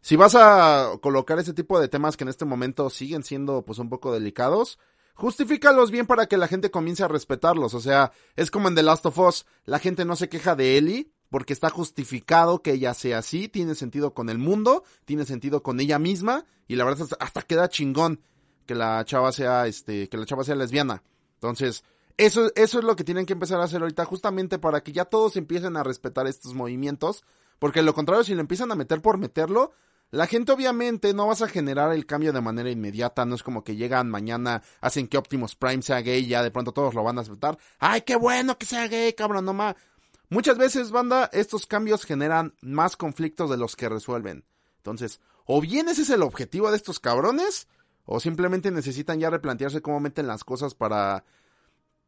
si vas a colocar ese tipo de temas que en este momento siguen siendo pues un poco delicados, justifícalos bien para que la gente comience a respetarlos, o sea, es como en The Last of Us, la gente no se queja de Ellie porque está justificado que ella sea así, tiene sentido con el mundo, tiene sentido con ella misma y la verdad hasta queda chingón que la chava sea este que la chava sea lesbiana. Entonces, eso, eso es lo que tienen que empezar a hacer ahorita, justamente para que ya todos empiecen a respetar estos movimientos, porque lo contrario, si lo empiezan a meter por meterlo, la gente obviamente no vas a generar el cambio de manera inmediata, no es como que llegan mañana, hacen que Optimus Prime sea gay y ya de pronto todos lo van a aceptar. ¡Ay, qué bueno que sea gay, cabrón! No más. Muchas veces, banda, estos cambios generan más conflictos de los que resuelven. Entonces, o bien ese es el objetivo de estos cabrones, o simplemente necesitan ya replantearse cómo meten las cosas para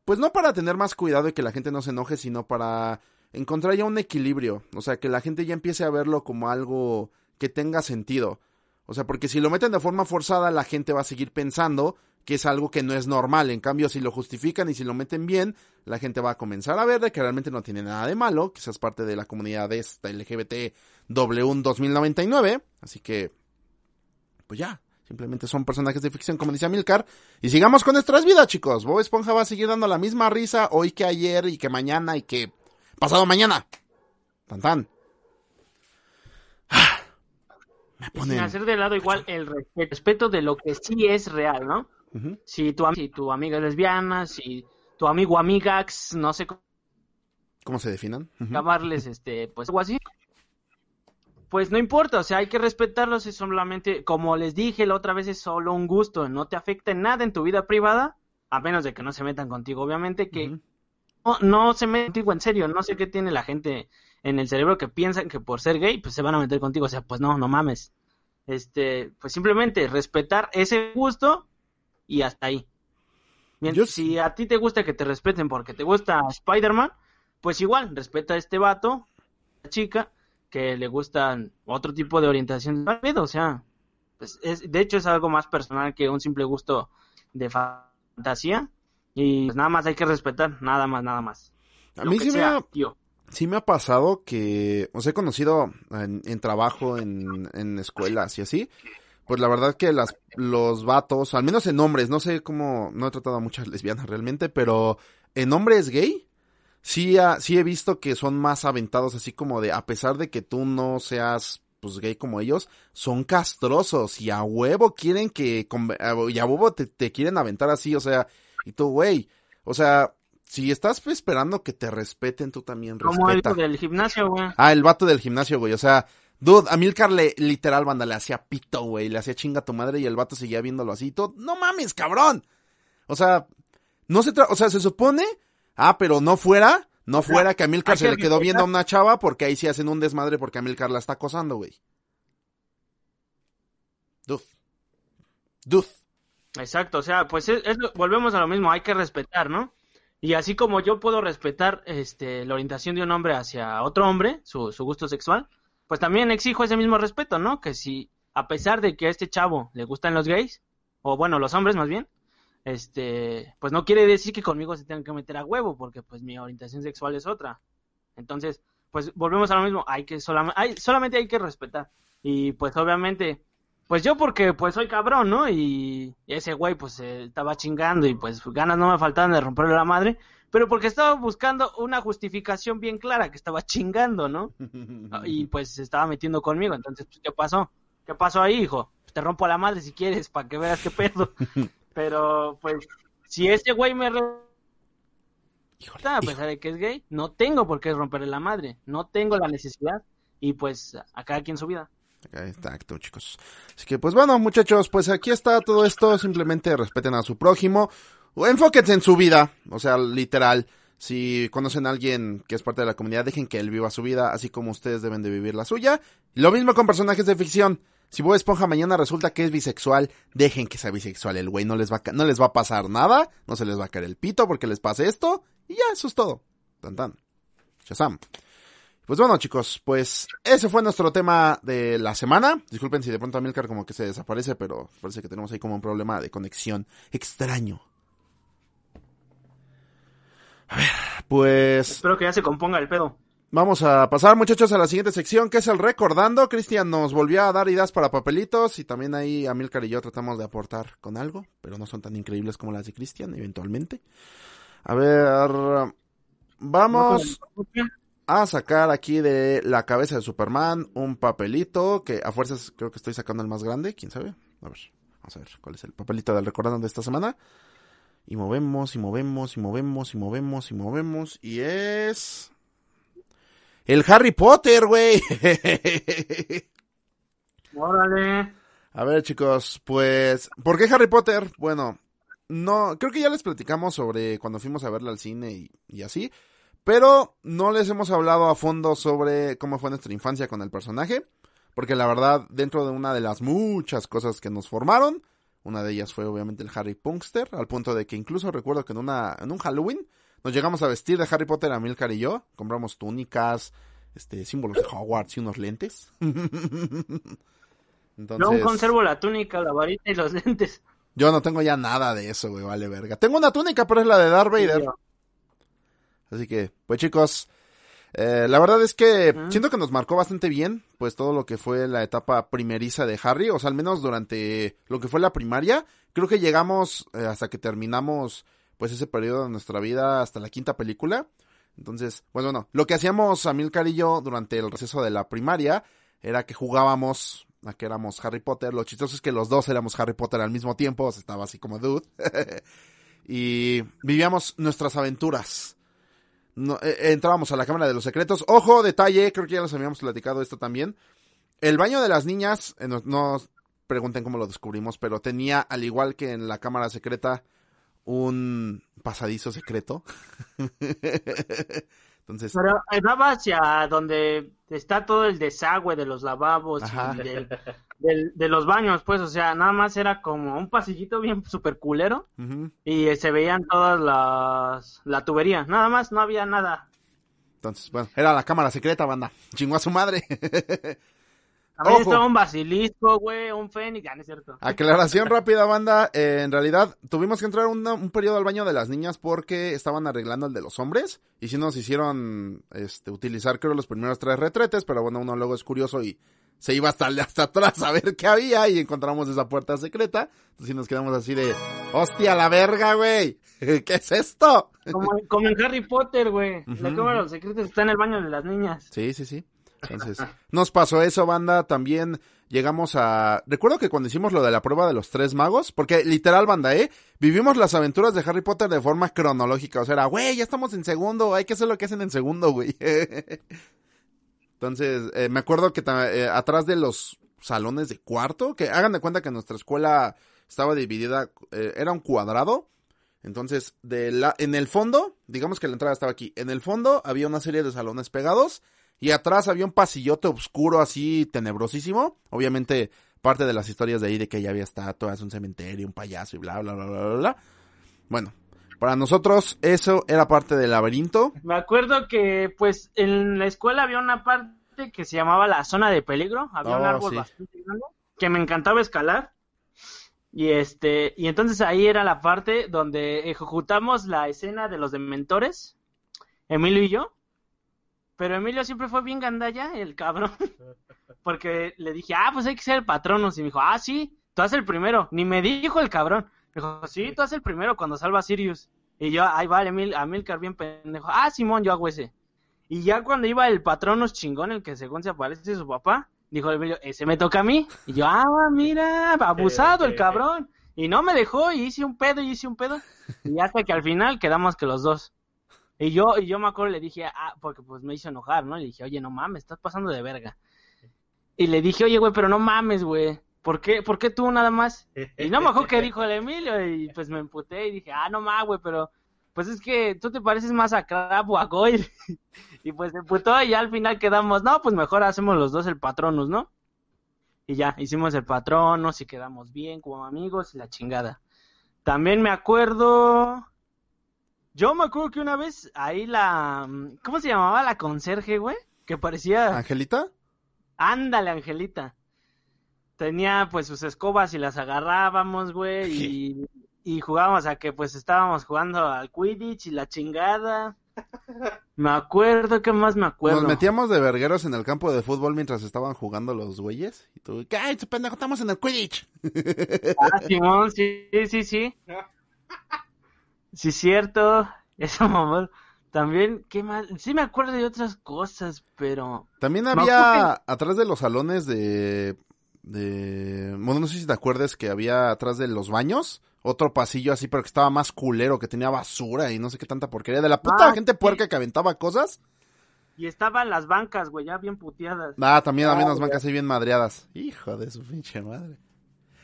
pues no para tener más cuidado y que la gente no se enoje, sino para encontrar ya un equilibrio, o sea, que la gente ya empiece a verlo como algo que tenga sentido. O sea, porque si lo meten de forma forzada, la gente va a seguir pensando que es algo que no es normal. En cambio, si lo justifican y si lo meten bien, la gente va a comenzar a ver de que realmente no tiene nada de malo, que seas parte de la comunidad esta LGBT W 2099. Así que, pues ya, Simplemente son personajes de ficción, como decía Milcar. Y sigamos con nuestras vidas, chicos. Bob Esponja va a seguir dando la misma risa hoy que ayer y que mañana y que pasado mañana. Tan tan. Ah, Sin hacer de lado igual el respeto de lo que sí es real, ¿no? si, tu, si tu amiga es lesbiana, si tu amigo amigax, no sé cómo, ¿Cómo se definan. Llamarles, este, pues algo así pues no importa, o sea, hay que respetarlos, es solamente, como les dije la otra vez, es solo un gusto, no te afecta en nada en tu vida privada, a menos de que no se metan contigo, obviamente, que no, no, se metan contigo en serio, no sé qué tiene la gente en el cerebro que piensan que por ser gay, pues se van a meter contigo, o sea, pues no, no mames. Este, pues simplemente respetar ese gusto y hasta ahí. Bien, si a ti te gusta que te respeten porque te gusta Spider-Man, pues igual, respeta a este vato, la chica, que le gustan otro tipo de orientación de o sea, pues es, de hecho es algo más personal que un simple gusto de fantasía y pues nada más hay que respetar, nada más, nada más. A mí sí, me ha, sí me ha pasado que os he conocido en, trabajo, en, en escuelas y así, pues la verdad que las, los vatos, al menos en hombres, no sé cómo, no he tratado a muchas lesbianas realmente, pero en hombres gay, sí, sí he visto que son más aventados, así como de, a pesar de que tú no seas pues gay como ellos, son castrosos y a huevo quieren que, y a huevo te, te quieren aventar así, o sea, y tú, güey, o sea, si estás esperando que te respeten, tú también respeta. Como el del gimnasio, güey. Ah, el vato del gimnasio, güey, o sea, dude, a Milcar le, literal, banda, le hacía pito, güey, le hacía chinga a tu madre y el vato seguía viéndolo así, todo, no mames, cabrón. O sea, no se tra o sea, se supone Ah, pero no fuera, no fuera que a Milcar se le quedó viendo a una chava porque ahí sí hacen un desmadre porque a Milcar la está acosando, güey. Duf. Duf. Exacto, o sea, pues es, volvemos a lo mismo, hay que respetar, ¿no? Y así como yo puedo respetar este, la orientación de un hombre hacia otro hombre, su, su gusto sexual, pues también exijo ese mismo respeto, ¿no? Que si, a pesar de que a este chavo le gustan los gays, o bueno, los hombres más bien, este, pues no quiere decir que conmigo se tengan que meter a huevo, porque pues mi orientación sexual es otra. Entonces, pues volvemos a lo mismo, hay que solamente, hay, solamente hay que respetar. Y pues obviamente, pues yo porque pues soy cabrón, ¿no? Y ese güey pues estaba chingando y pues ganas no me faltaban de romperle la madre, pero porque estaba buscando una justificación bien clara que estaba chingando, ¿no? Y pues se estaba metiendo conmigo, entonces, pues, ¿qué pasó? ¿Qué pasó ahí, hijo? te rompo la madre si quieres, para que veas qué pedo. Pero, pues, si ese güey me... Re... a pesar de que es gay, no tengo por qué romperle la madre. No tengo la necesidad. Y pues, a cada quien su vida. Exacto, chicos. Así que, pues bueno, muchachos, pues aquí está todo esto. Simplemente respeten a su prójimo. Enfóquense en su vida. O sea, literal. Si conocen a alguien que es parte de la comunidad, dejen que él viva su vida, así como ustedes deben de vivir la suya. Lo mismo con personajes de ficción. Si Bob Esponja mañana resulta que es bisexual, dejen que sea bisexual el güey, no les va a, no les va a pasar nada, no se les va a caer el pito porque les pase esto, y ya, eso es todo. Tan tan. Shazam. Pues bueno, chicos, pues ese fue nuestro tema de la semana. Disculpen si de pronto Milcar como que se desaparece, pero parece que tenemos ahí como un problema de conexión extraño. A ver, pues... Espero que ya se componga el pedo. Vamos a pasar, muchachos, a la siguiente sección, que es el recordando. Cristian nos volvió a dar ideas para papelitos y también ahí Amilcar y yo tratamos de aportar con algo, pero no son tan increíbles como las de Cristian, eventualmente. A ver, vamos a sacar aquí de la cabeza de Superman un papelito que a fuerzas creo que estoy sacando el más grande, quién sabe. A ver, vamos a ver cuál es el papelito del recordando de esta semana. Y movemos, y movemos, y movemos, y movemos, y movemos. Y es... El Harry Potter, güey. Órale. A ver, chicos, pues, ¿por qué Harry Potter? Bueno, no, creo que ya les platicamos sobre cuando fuimos a verla al cine y, y así, pero no les hemos hablado a fondo sobre cómo fue nuestra infancia con el personaje, porque la verdad, dentro de una de las muchas cosas que nos formaron, una de ellas fue obviamente el Harry Punkster, al punto de que incluso recuerdo que en una, en un Halloween, nos llegamos a vestir de Harry Potter a Milcar y yo. Compramos túnicas, este, símbolos de Hogwarts y unos lentes. Entonces... Yo aún conservo la túnica, la varita y los lentes. Yo no tengo ya nada de eso, güey, vale verga. Tengo una túnica, pero es la de Darth Vader. Así que, pues chicos, eh, la verdad es que siento que nos marcó bastante bien, pues todo lo que fue la etapa primeriza de Harry, o sea, al menos durante lo que fue la primaria, creo que llegamos eh, hasta que terminamos pues ese periodo de nuestra vida hasta la quinta película. Entonces, pues bueno, lo que hacíamos Amilcar y yo durante el receso de la primaria era que jugábamos a que éramos Harry Potter. Lo chistoso es que los dos éramos Harry Potter al mismo tiempo, o sea, estaba así como dude. y vivíamos nuestras aventuras. No, eh, entrábamos a la Cámara de los Secretos. Ojo, detalle, creo que ya nos habíamos platicado esto también. El baño de las niñas, eh, no, no pregunten cómo lo descubrimos, pero tenía, al igual que en la Cámara Secreta, un pasadizo secreto. Entonces. Pero daba hacia donde está todo el desagüe de los lavabos y de los baños, pues, o sea, nada más era como un pasillito bien super culero y se veían todas las, la tubería, nada más, no había nada. Entonces, bueno, era la cámara secreta, banda. Chingó a su madre. También estaba un basilisco, güey, un fénix, ya no es cierto. Aclaración rápida, banda. Eh, en realidad, tuvimos que entrar un periodo al baño de las niñas porque estaban arreglando el de los hombres. Y si nos hicieron este, utilizar, creo, los primeros tres retretes. Pero bueno, uno luego es curioso y se iba hasta, hasta atrás a ver qué había y encontramos esa puerta secreta. Entonces nos quedamos así de, hostia, la verga, güey. ¿Qué es esto? Como, como en Harry Potter, güey. La cámara de los secretos está en el baño de las niñas. Sí, sí, sí. Entonces, nos pasó eso, banda. También llegamos a. Recuerdo que cuando hicimos lo de la prueba de los tres magos, porque literal, banda, ¿eh? Vivimos las aventuras de Harry Potter de forma cronológica. O sea, era, güey, ya estamos en segundo, hay que hacer lo que hacen en segundo, güey. Entonces, eh, me acuerdo que eh, atrás de los salones de cuarto, que hagan de cuenta que nuestra escuela estaba dividida, eh, era un cuadrado. Entonces, de la, en el fondo, digamos que la entrada estaba aquí, en el fondo había una serie de salones pegados y atrás había un pasillote oscuro así tenebrosísimo. Obviamente parte de las historias de ahí de que ya había estatuas, un cementerio, un payaso y bla, bla, bla, bla, bla. Bueno, para nosotros eso era parte del laberinto. Me acuerdo que pues en la escuela había una parte que se llamaba la zona de peligro. Había un oh, árbol bastante grande que me encantaba escalar. Y este, y entonces ahí era la parte donde ejecutamos la escena de los dementores, Emilio y yo. Pero Emilio siempre fue bien gandalla, el cabrón. Porque le dije, ah, pues hay que ser el patrono. Y me dijo, ah, sí, tú haces el primero. Ni me dijo el cabrón. Me dijo, sí, tú haces el primero cuando salva a Sirius. Y yo, ay, vale, Emil, Milcar bien pendejo. Ah, Simón, yo hago ese. Y ya cuando iba el patrono chingón, el que según se aparece su papá, dijo Emilio, ese me toca a mí. Y yo, ah, mira, abusado el cabrón. Y no me dejó y hice un pedo y hice un pedo. Y hasta que al final quedamos que los dos. Y yo, y yo me acuerdo, le dije, ah, porque pues me hizo enojar, ¿no? Le dije, oye, no mames, estás pasando de verga. Y le dije, oye, güey, pero no mames, güey. ¿Por qué, ¿Por qué tú nada más? Y no me acuerdo qué dijo el Emilio, y pues me emputé y dije, ah, no mames, güey, pero pues es que tú te pareces más a Crab o a Goyle. y pues se emputó y ya al final quedamos, no, pues mejor hacemos los dos el patronus, ¿no? Y ya, hicimos el patronus y quedamos bien como amigos y la chingada. También me acuerdo yo me acuerdo que una vez ahí la. ¿Cómo se llamaba la conserje, güey? Que parecía. ¿Angelita? Ándale, Angelita. Tenía pues sus escobas y las agarrábamos, güey. Y, y jugábamos a que pues estábamos jugando al Quidditch y la chingada. Me acuerdo, ¿qué más me acuerdo? Nos metíamos de vergueros en el campo de fútbol mientras estaban jugando los güeyes. Y tú, ¡ay, su pendejo, estamos en el Quidditch! Ah, Simón, sí, sí, sí. Sí, cierto. Eso, mamá. También, ¿qué más? Sí me acuerdo de otras cosas, pero... También había atrás de los salones de, de... Bueno, no sé si te acuerdas que había atrás de los baños otro pasillo así, pero que estaba más culero, que tenía basura y no sé qué tanta porquería. De la puta Ah, gente sí. puerca que aventaba cosas. Y estaban las bancas, güey, ya bien puteadas. Ah, también había Ah, unas bancas ahí bien madreadas. Hijo de su pinche madre.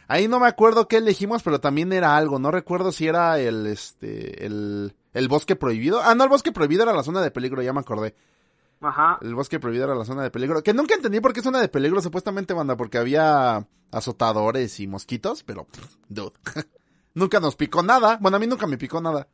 Ahí no me acuerdo qué elegimos, pero también era algo. No recuerdo si era el, este, el, el bosque prohibido. Ah, no, el bosque prohibido era la zona de peligro, ya me acordé. Ajá. El bosque prohibido era la zona de peligro. Que nunca entendí por qué zona de peligro, supuestamente, banda, porque había azotadores y mosquitos, pero, dude. nunca nos picó nada. Bueno, a mí nunca me picó nada.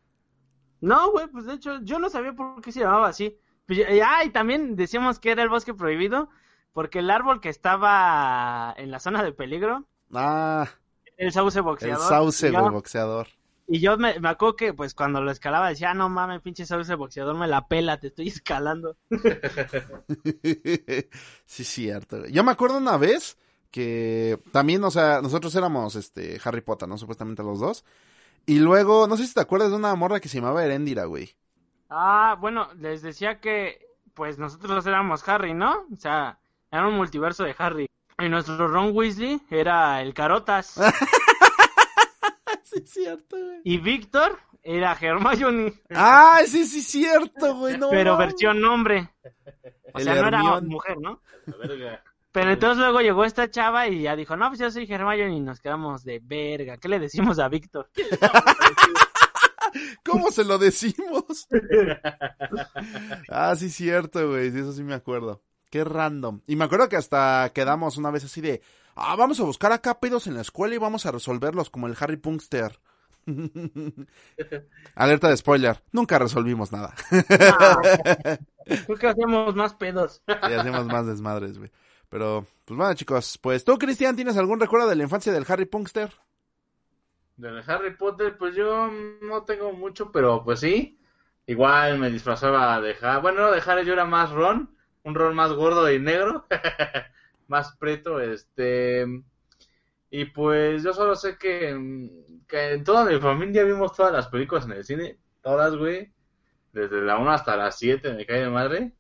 No, güey, pues de hecho, yo no sabía por qué se llamaba así. Pues, y- ah, y también decíamos que era el bosque prohibido, porque el árbol que estaba en la zona de peligro, Ah, el sauce el boxeador. sauce, yo, güey, boxeador. Y yo me, me acuerdo que, pues, cuando lo escalaba decía, ah, no mames, pinche sauce boxeador, me la pela, te estoy escalando. sí, cierto. Yo me acuerdo una vez que también, o sea, nosotros éramos este Harry Potter, ¿no? Supuestamente los dos. Y luego, no sé si te acuerdas de una morra que se llamaba Erendira, güey. Ah, bueno, les decía que, pues, nosotros éramos Harry, ¿no? O sea, era un multiverso de Harry. Y nuestro Ron Weasley era el Carotas. Sí, cierto, güey. y Víctor era Hermione. Ah, sí, sí, cierto, güey. No, pero versión hombre. O El sea, no era Hermione. mujer, ¿no? La verga. Pero entonces luego llegó esta chava y ya dijo, no, pues yo soy Hermione y nos quedamos de verga. ¿Qué le decimos a Víctor? ¿Cómo se lo decimos? ah, sí, cierto, güey. Sí, eso sí me acuerdo. Qué random. Y me acuerdo que hasta quedamos una vez así de, ah, vamos a buscar acá pedos en la escuela y vamos a resolverlos como el Harry Punkster. Alerta de spoiler. Nunca resolvimos nada. Creo que hacemos más pedos. y hacemos más desmadres, güey. Pero, pues bueno, chicos. Pues tú, Cristian, ¿tienes algún recuerdo de la infancia del Harry Punkster? Del Harry Potter, pues yo no tengo mucho, pero pues sí. Igual me disfrazaba de Harry. Bueno, no de Harry, yo era más Ron. Un Ron más gordo y negro. más preto, este. Y pues yo solo sé que, que en toda mi familia vimos todas las películas en el cine. Todas, güey. Desde la 1 hasta la 7, me cae de madre.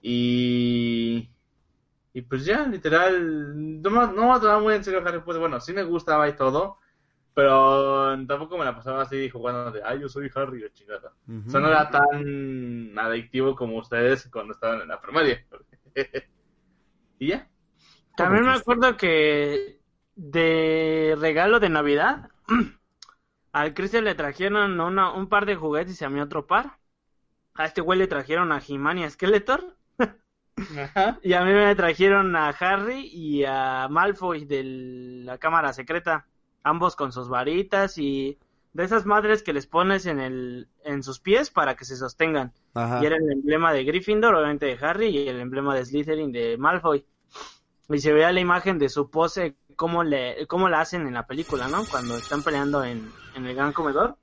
Y. Y pues ya, literal. No, me- no me tomaba muy en serio Harry Potter. Bueno, sí me gustaba y todo. Pero tampoco me la pasaba así jugando de, ay, yo soy Harry, chingada. Ujú. O sea, no era tan adictivo como ustedes cuando estaban en la primaria. y ya. También me acuerdo que de regalo de Navidad, al Cristian le trajeron una- un par de juguetes y a mí otro par. A este güey le trajeron a He-Man y a Skeletor. Ajá. Y a mí me trajeron a Harry y a Malfoy de la cámara secreta. Ambos con sus varitas y de esas madres que les pones en el en sus pies para que se sostengan. Ajá. Y era el emblema de Gryffindor, obviamente de Harry, y el emblema de Slytherin de Malfoy. Y se veía la imagen de su pose, cómo, le, cómo la hacen en la película, ¿no? Cuando están peleando en, en el gran comedor.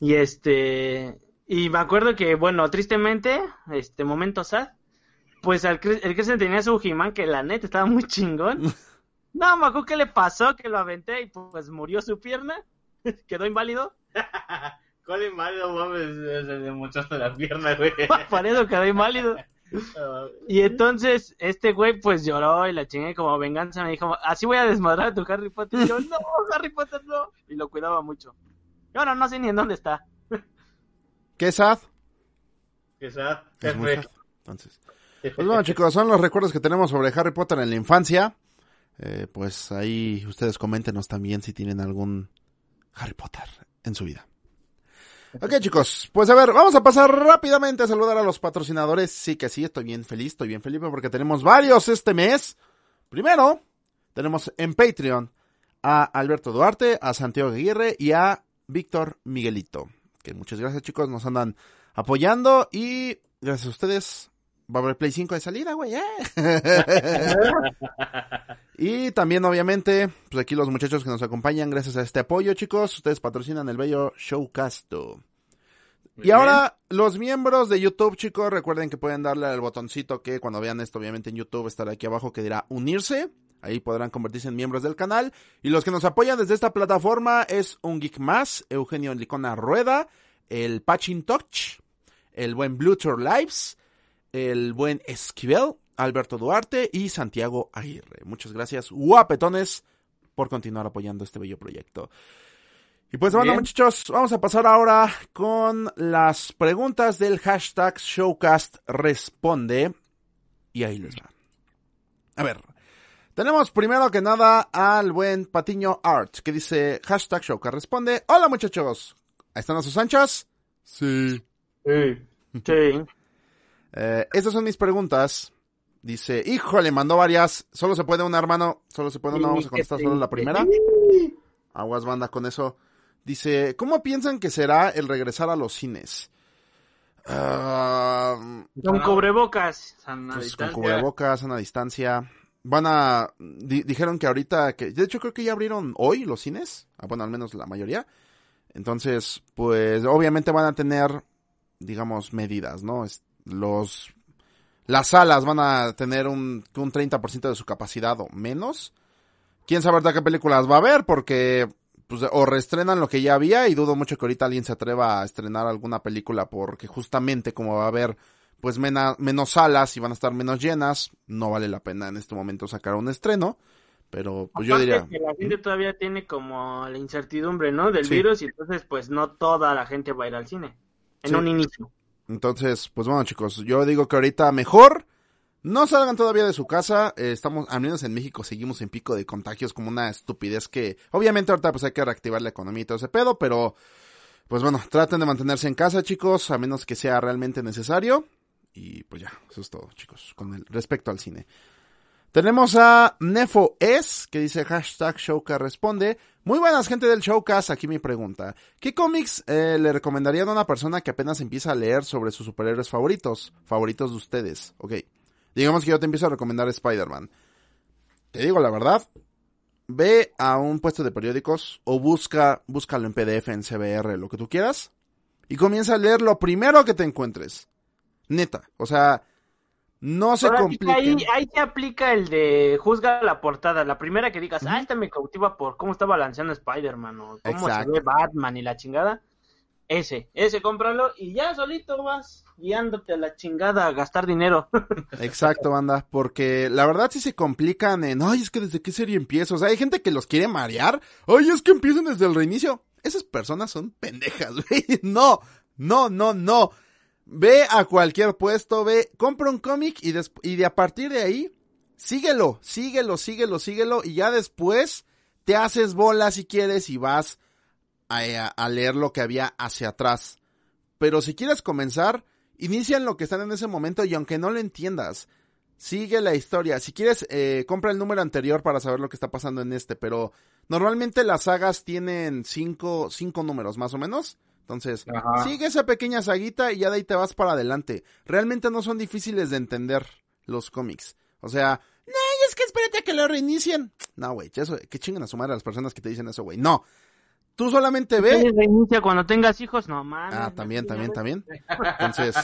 Y este... Y me acuerdo que, bueno, tristemente, este momento sad, pues al, el Christian tenía su He-Man que la neta estaba muy chingón. No, me acuerdo qué le pasó, que lo aventé y pues murió su pierna, quedó inválido. Colin Mario, mames, se le mochaste la pierna, güey. Por eso quedó inválido. Y entonces este güey pues lloró y la chingué como venganza. Me dijo, así voy a desmadrar a tu Harry Potter. Y yo, no, Harry Potter no. Y lo cuidaba mucho. Y ahora no sé ni en dónde está. ¿Qué sad? Quizá. Es muy sad. Entonces. Pues bueno, chicos, son los recuerdos que tenemos sobre Harry Potter en la infancia. Eh, pues ahí ustedes coméntenos también si tienen algún Harry Potter en su vida. Ok, chicos, pues a ver, vamos a pasar rápidamente a saludar a los patrocinadores. Sí que sí, estoy bien feliz, estoy bien feliz porque tenemos varios este mes. Primero, tenemos en Patreon a Alberto Duarte, a Santiago Aguirre y a Víctor Miguelito. Que muchas gracias, chicos, nos andan apoyando y gracias a ustedes va a haber Play 5 de salida, güey. ¡eh! y también, obviamente, pues aquí los muchachos que nos acompañan, gracias a este apoyo, chicos, ustedes patrocinan el bello Showcasto. Muy Y ahora, los miembros de YouTube, chicos, recuerden que pueden darle al botoncito que cuando vean esto, obviamente en YouTube estará aquí abajo que dirá unirse. Ahí podrán convertirse en miembros del canal. Y los que nos apoyan desde esta plataforma es un geek más, Eugenio Licona Rueda, el Patching Touch, el buen Bluetooth Lives, el buen Esquivel, Alberto Duarte y Santiago Aguirre. Muchas gracias, guapetones, por continuar apoyando este bello proyecto. Y pues bueno, muchachos, vamos a pasar ahora con las preguntas del hashtag Showcast Responde. Y ahí les va. A ver, tenemos primero que nada al buen Patiño Art, que dice hashtag Showcast Responde. Hola muchachos, ¿ahí están a sus anchas? Sí. Sí. Sí. Eh, estas son mis preguntas. Dice, híjole, mandó varias. Solo se puede una, hermano. Solo se puede una. Vamos a contestar solo la primera. Aguas banda con eso. Dice, ¿cómo piensan que será el regresar a los cines? Ah, Con cubrebocas. sana pues con distancia. cubrebocas, a una distancia. Van a... di- dijeron que ahorita... que De hecho, creo que ya abrieron hoy los cines. Ah, bueno, al menos la mayoría. Entonces, pues obviamente van a tener, digamos, medidas, ¿no? Los... Las salas van a tener un, un 30% de su capacidad o menos. Quién sabe ahorita qué películas va a haber, porque pues, o reestrenan lo que ya había y dudo mucho que ahorita alguien se atreva a estrenar alguna película porque justamente como va a haber pues mena- menos salas y van a estar menos llenas, no vale la pena en este momento sacar un estreno, pero pues yo diría, que la gente todavía tiene como la incertidumbre, ¿no? Del Sí. virus y entonces pues no toda la gente va a ir al cine. En Sí. un inicio. Entonces pues bueno chicos, yo digo que ahorita mejor no salgan todavía de su casa, eh, estamos, al menos en México seguimos en pico de contagios como una estupidez que obviamente ahorita pues hay que reactivar la economía y todo ese pedo, pero pues bueno, traten de mantenerse en casa chicos, a menos que sea realmente necesario. Y pues ya, eso es todo, chicos, con el respecto al cine. Tenemos a Nefo S, que dice hashtag Showcast responde. Muy buenas, gente del Showcast. Aquí mi pregunta. ¿Qué cómics eh, le recomendarían a una persona que apenas empieza a leer sobre sus superhéroes favoritos? Favoritos de ustedes. Ok. Digamos que yo te empiezo a recomendar Spider-Man. Te digo la verdad. Ve a un puesto de periódicos o busca, búscalo en PDF, en CBR, lo que tú quieras. Y comienza a leer lo primero que te encuentres. Neta. O sea, no se compliquen. ahí, ahí te aplica el de juzga la portada. La primera que digas, ah, esta me cautiva por cómo está balanceando Spider-Man o cómo Exacto. se ve Batman y la chingada. Ese, ese cómpralo y ya solito vas guiándote a la chingada a gastar dinero. Exacto, banda, porque la verdad sí se complican en, ay, es que desde qué serie empiezo, o sea, hay gente que los quiere marear, ay, es que empiecen desde el reinicio. Esas personas son pendejas, güey. No, no, no, no. Ve a cualquier puesto, ve, compra un cómic y, y de a partir de ahí, síguelo, síguelo, síguelo, síguelo y ya después te haces bola si quieres y vas a, a- a leer lo que había hacia atrás. Pero si quieres comenzar, inicia en lo que están en ese momento y aunque no lo entiendas, sigue la historia. Si quieres, eh, compra el número anterior para saber lo que está pasando en este, pero normalmente las sagas tienen cinco, cinco números más o menos. Entonces, Ajá. sigue esa pequeña saguita y ya de ahí te vas para adelante. Realmente no son difíciles de entender los cómics. O sea, no, es que espérate a que lo reinicien. No, güey, eso, que chinguen a su madre a las personas que te dicen eso, güey. No. Tú solamente ve reinicia cuando tengas hijos, no mames. Ah, también, también, también. Entonces,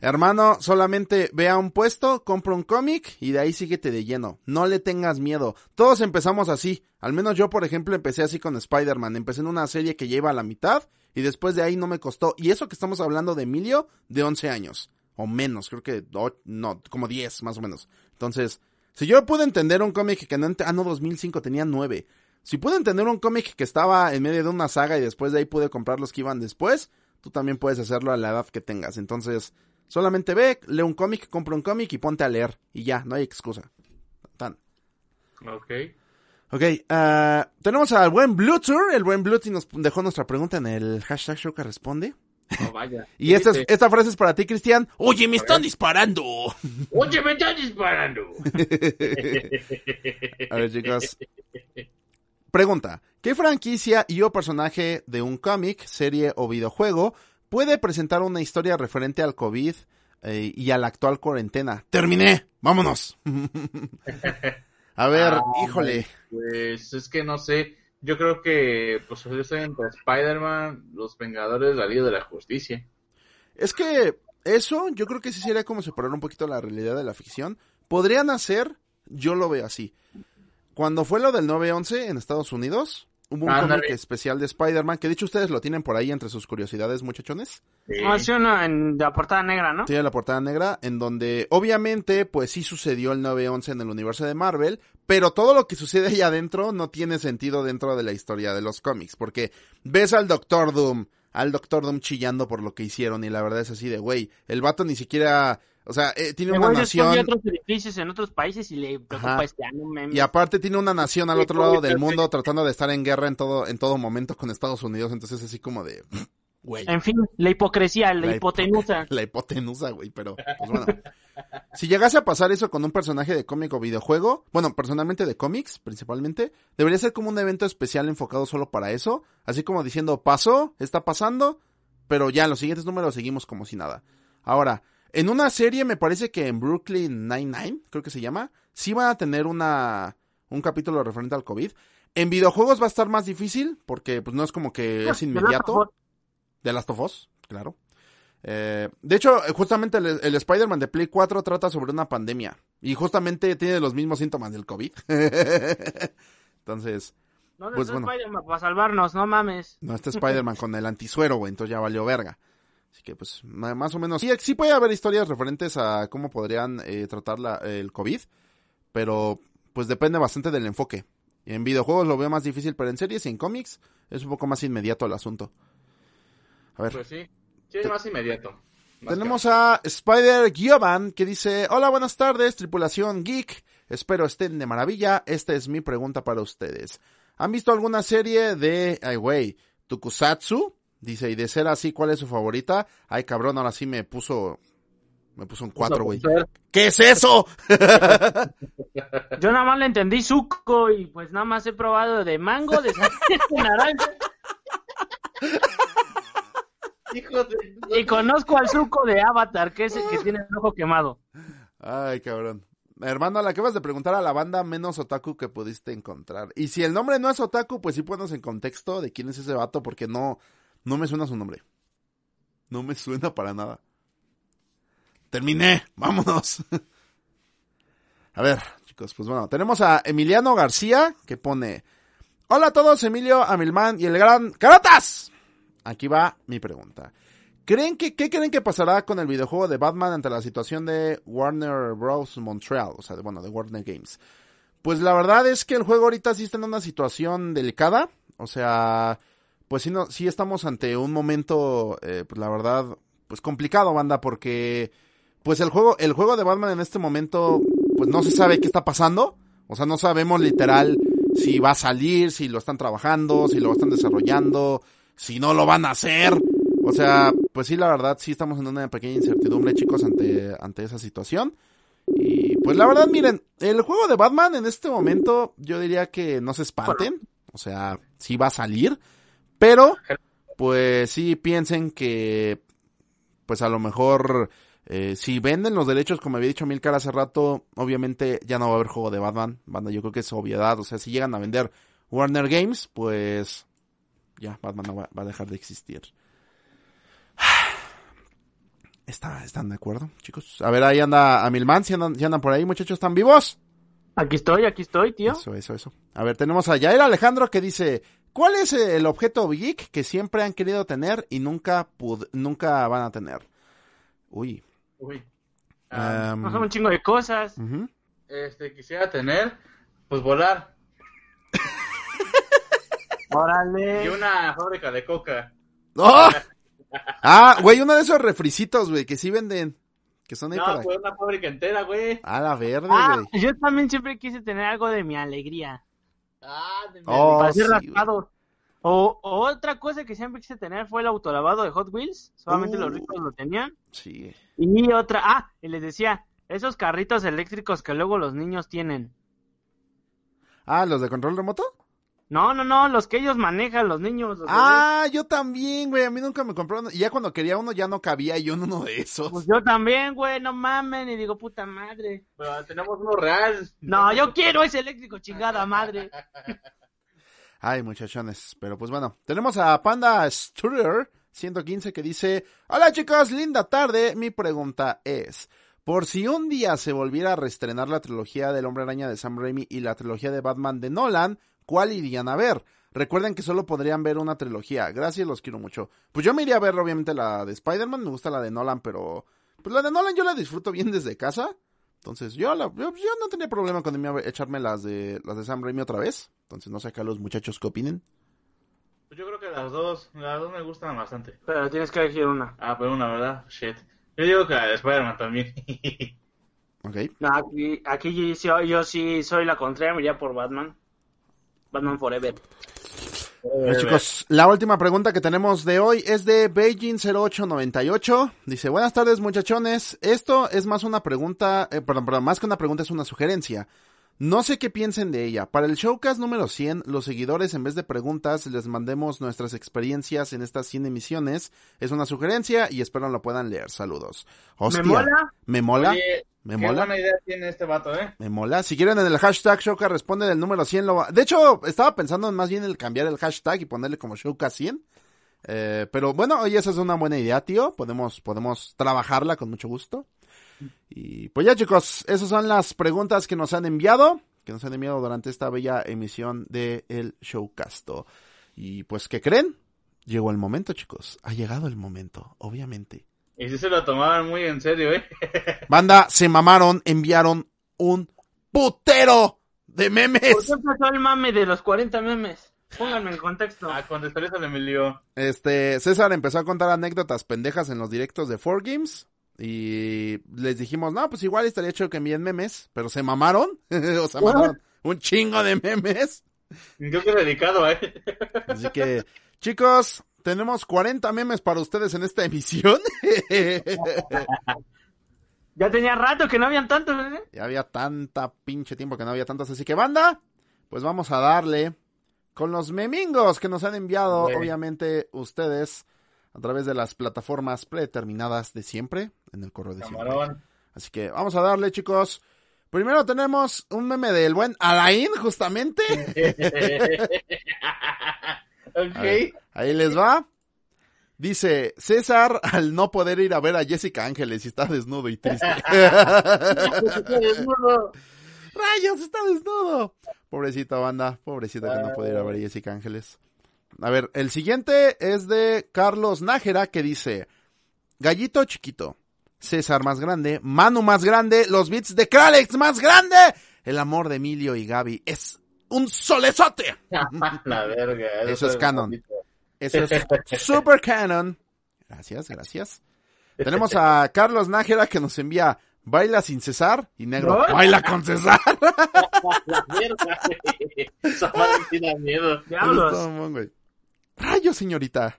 hermano, solamente ve a un puesto, compra un cómic y de ahí síguete de lleno. No le tengas miedo. Todos empezamos así. Al menos yo, por ejemplo, empecé así con Spider-Man. Empecé en una serie que lleva a la mitad y después de ahí no me costó. Y eso que estamos hablando de Emilio, de 11 años. O menos, creo que, no, como 10 más o menos. Entonces, si yo pude entender un cómic que no, ah, no, 2005 tenía 9. Si pude entender un cómic que estaba en medio de una saga y después de ahí pude comprar los que iban después, tú también puedes hacerlo a la edad que tengas. Entonces, solamente ve, lee un cómic, compra un cómic y ponte a leer. Y ya, no hay excusa. Tan. Ok. Ok, ah, tenemos al buen Bluetooth. El buen Bluetooth nos dejó nuestra pregunta en el hashtag show que responde. No, vaya. Y esta, es- esta frase es para ti, Cristian. Oye, me están disparando. Oye, me están disparando. A ver, chicos. Pregunta. ¿Qué franquicia y o personaje de un cómic, serie o videojuego puede presentar una historia referente al COVID eh, y a la actual cuarentena? ¡Terminé! ¡Vámonos! A ver, Ah, híjole. Pues es que no sé. Yo creo que pues yo estoy entre Spider-Man, Los Vengadores, la Liga de la Justicia. Es que eso yo creo que sí sería como separar un poquito la realidad de la ficción. Podrían hacer, yo lo veo así. Cuando fue lo del 9-11 en Estados Unidos, hubo un cómic especial de Spider-Man, que de hecho ustedes lo tienen por ahí entre sus curiosidades, muchachones. Sí. Ah, sí, uno en la portada negra, ¿no? Tiene la portada negra, en donde obviamente, pues sí sucedió el 9-11 en el universo de Marvel, pero todo lo que sucede ahí adentro no tiene sentido dentro de la historia de los cómics, porque ves al Doctor Doom, al Doctor Doom chillando por lo que hicieron, y la verdad es así de, güey, el vato ni siquiera, o sea, eh, tiene una nación, otros edificios en otros países y le preocupa Ajá. este año, meme. y aparte tiene una nación al otro lado del mundo tratando de estar en guerra en todo, en todo momento con Estados Unidos, entonces así como de, güey. En fin, la hipocresía, la, La hipo- hipotenusa. La hipotenusa, güey, pero pues bueno. si llegase a pasar eso con un personaje de cómic o videojuego, bueno, personalmente de cómics, principalmente, debería ser como un evento especial enfocado solo para eso, así como diciendo, pasó, está pasando, pero ya en los siguientes números seguimos como si nada. Ahora, en una serie me parece que en Brooklyn Nine-Nine, creo que se llama, sí van a tener una un capítulo referente al COVID. En videojuegos va a estar más difícil, porque pues no es como que es inmediato. De Last of Us, claro. Eh, de hecho, justamente el, el Spider-Man de Play 4 trata sobre una pandemia. Y justamente tiene los mismos síntomas del COVID. Entonces, ¿Dónde Pues está bueno. Spider-Man para salvarnos? No mames. no está Spider-Man con el antisuero, güey. Entonces ya valió verga. Así que, pues, más o menos. Sí, sí puede haber historias referentes a cómo podrían eh, tratar la- el COVID. Pero, pues depende bastante del enfoque. En videojuegos lo veo más difícil, pero en series y en cómics es un poco más inmediato el asunto. A ver. Pues sí. Sí, es más inmediato. Más Tenemos a Spider Giovan que dice, hola, buenas tardes, tripulación geek, espero estén de maravilla, esta es mi pregunta para ustedes. ¿Han visto alguna serie de, ay güey, Tokusatsu? Dice, y de ser así, ¿cuál es su favorita? Ay cabrón, ahora sí me puso, me puso un 4, güey. ¿Qué es eso? Yo nada más le entendí suco y pues nada más he probado de mango, de de naranja. Hijo de... Y conozco al suco de Avatar, que es el que tiene el ojo quemado. Ay, cabrón. Hermano, la acabas de preguntar a la banda menos otaku que pudiste encontrar. Y si el nombre no es otaku, pues sí pones en contexto de quién es ese vato, porque no, no me suena su nombre. No me suena para nada. Terminé, vámonos. A ver, chicos, pues bueno, tenemos a Emiliano García que pone, hola a todos, Emilio, Amilman y el gran Caratas. Aquí va mi pregunta. ¿Creen que, ¿Qué creen que pasará con el videojuego de Batman ante la situación de Warner Bros. Montreal? O sea, de, bueno, de Warner Games. Pues la verdad es que el juego ahorita sí está en una situación delicada. O sea, pues sí, no, sí estamos ante un momento, eh, pues la verdad, pues complicado, banda, porque pues el juego, el juego de Batman en este momento, pues no se sabe qué está pasando. O sea, no sabemos literal si va a salir, si lo están trabajando, si lo están desarrollando, si no lo van a hacer. O sea, pues sí, la verdad, sí estamos en una pequeña incertidumbre, chicos, ante, ante esa situación. Y pues la verdad, miren, el juego de Batman en este momento, yo diría que no se espanten. O sea, sí va a salir. Pero, pues sí piensen que, pues a lo mejor, eh, si venden los derechos, como había dicho Milcar hace rato, obviamente ya no va a haber juego de Batman. Banda, yo creo que es obviedad. O sea, si llegan a vender Warner Games, pues ya Batman no va, va a dejar de existir. Está, ¿Están de acuerdo, chicos? A ver, ahí anda a Milman, si andan, si andan por ahí, muchachos, ¿están vivos? Aquí estoy, aquí estoy, tío. Eso, eso, eso. A ver, tenemos a Yair Alejandro que dice, ¿cuál es el objeto geek que siempre han querido tener y nunca pud- nunca van a tener? Uy. Uy. Ah, em, No son un chingo de cosas. este, quisiera tener, pues volar. Y Órale. una fábrica de coca. ¡Oh! Ah, güey, uno de esos refricitos, güey, que sí venden. Que son ahí No, para... pues una fábrica entera, güey. A la verde, Ah, güey. yo también siempre quise tener algo de mi alegría. Ah, de Oh, para hacer sí, güey. raspados. O, o otra cosa que siempre quise tener fue el autolavado de Hot Wheels. Solamente Uh. los ricos lo tenían. Sí. Y otra, ah, y les decía, esos carritos eléctricos que luego los niños tienen. Ah, ¿los de control remoto? No, no, no, los que ellos manejan, los niños. Los Ah, yo también, güey. A mí nunca me compraron. Y ya cuando quería uno ya no cabía yo en uno de esos. Pues yo también, güey, no mamen. Y digo, puta madre. Pero tenemos uno real. No, yo quiero ese eléctrico, chingada madre. Ay, muchachones. Pero pues bueno, tenemos a Panda Studer 115 que dice, hola chicos, linda tarde. Mi pregunta es, por si un día se volviera a reestrenar la trilogía del Hombre Araña de Sam Raimi y la trilogía de Batman de Nolan, ¿cuál irían a ver? Recuerden que solo podrían ver una trilogía. Gracias, los quiero mucho. Pues yo me iría a ver obviamente la de Spider-Man, me gusta la de Nolan, pero pues la de Nolan yo la disfruto bien desde casa. Entonces yo, la, yo, yo no tenía problema con echarme las de las de Sam Raimi otra vez. Entonces no sé acá los muchachos qué opinen. Pues yo creo que las dos, las dos me gustan bastante. Pero tienes que elegir una. Ah, pero una, ¿verdad? Shit. Yo digo que la de Spider-Man también. Ok. No, aquí, aquí yo, yo sí soy la contraria, me iría por Batman. Batman Forever. Bueno, chicos, la última pregunta que tenemos de hoy es de Beijing0898. Dice, buenas tardes muchachones. Esto es más una pregunta, eh, perdón, perdón, más que una pregunta es una sugerencia. No sé qué piensen de ella. Para el showcast número 100, los seguidores en vez de preguntas les mandemos nuestras experiencias en estas 100 emisiones. Es una sugerencia y espero lo puedan leer. Saludos. Hostia, ¿Me mola? ¿Me mola? Oye, ¿Me qué mola? buena idea tiene este vato, ¿eh? Me mola. Si quieren en el hashtag Showcast responde del número 100. Lo De hecho, estaba pensando en más bien el cambiar el hashtag y ponerle como Showcast 100. Eh, pero bueno, oye, esa es una buena idea, tío. Podemos, podemos trabajarla con mucho gusto. Y pues ya, chicos, esas son las preguntas que nos han enviado, que nos han enviado durante esta bella emisión de el Showcasto. Y pues, ¿qué creen? Llegó el momento, chicos. Ha llegado el momento, obviamente. Y sí se lo tomaban muy en serio, ¿eh? Banda, se mamaron, enviaron un putero de ¿Por memes. qué empezó el mame de los 40 memes? Pónganme en contexto. A contestar eso le Emilio. Este, César empezó a contar anécdotas pendejas en los directos de 4Games. Y les dijimos, no, pues igual estaría hecho que envíen memes. Pero se mamaron. o sea, mandaron un chingo de memes. Creo que dedicado, ¿eh? Así que, chicos, tenemos 40 memes para ustedes en esta emisión. Ya tenía rato que no habían tantos, ¿eh? ya había tanta pinche tiempo que no había tantas. Así que, banda, pues vamos a darle con los memingos que nos han enviado, obviamente, ustedes a través de las plataformas predeterminadas de siempre, en el correo de siempre. Así que vamos a darle, chicos. Primero tenemos un meme del buen Alain, justamente. A ver, ok. ahí les va. Dice, César, al no poder ir a ver a Jessica Ángeles y está desnudo y triste. Rayos, está desnudo. Pobrecita banda, pobrecita que no puede ir a ver a Jessica Ángeles. A ver, el siguiente es de Carlos Nájera que dice, Gallito chiquito, César más grande, Manu más grande, los beats de Kralex más grande. El amor de Emilio y Gaby es un solezote. La verga. Eso es canon. bonito. Eso es super canon. Gracias, gracias. Tenemos a Carlos Nájera que nos envía baila sin cesar y negro ¿No? baila con cesar. La verga, güey. Esa madre sí da miedo. Diablos. Rayos, señorita.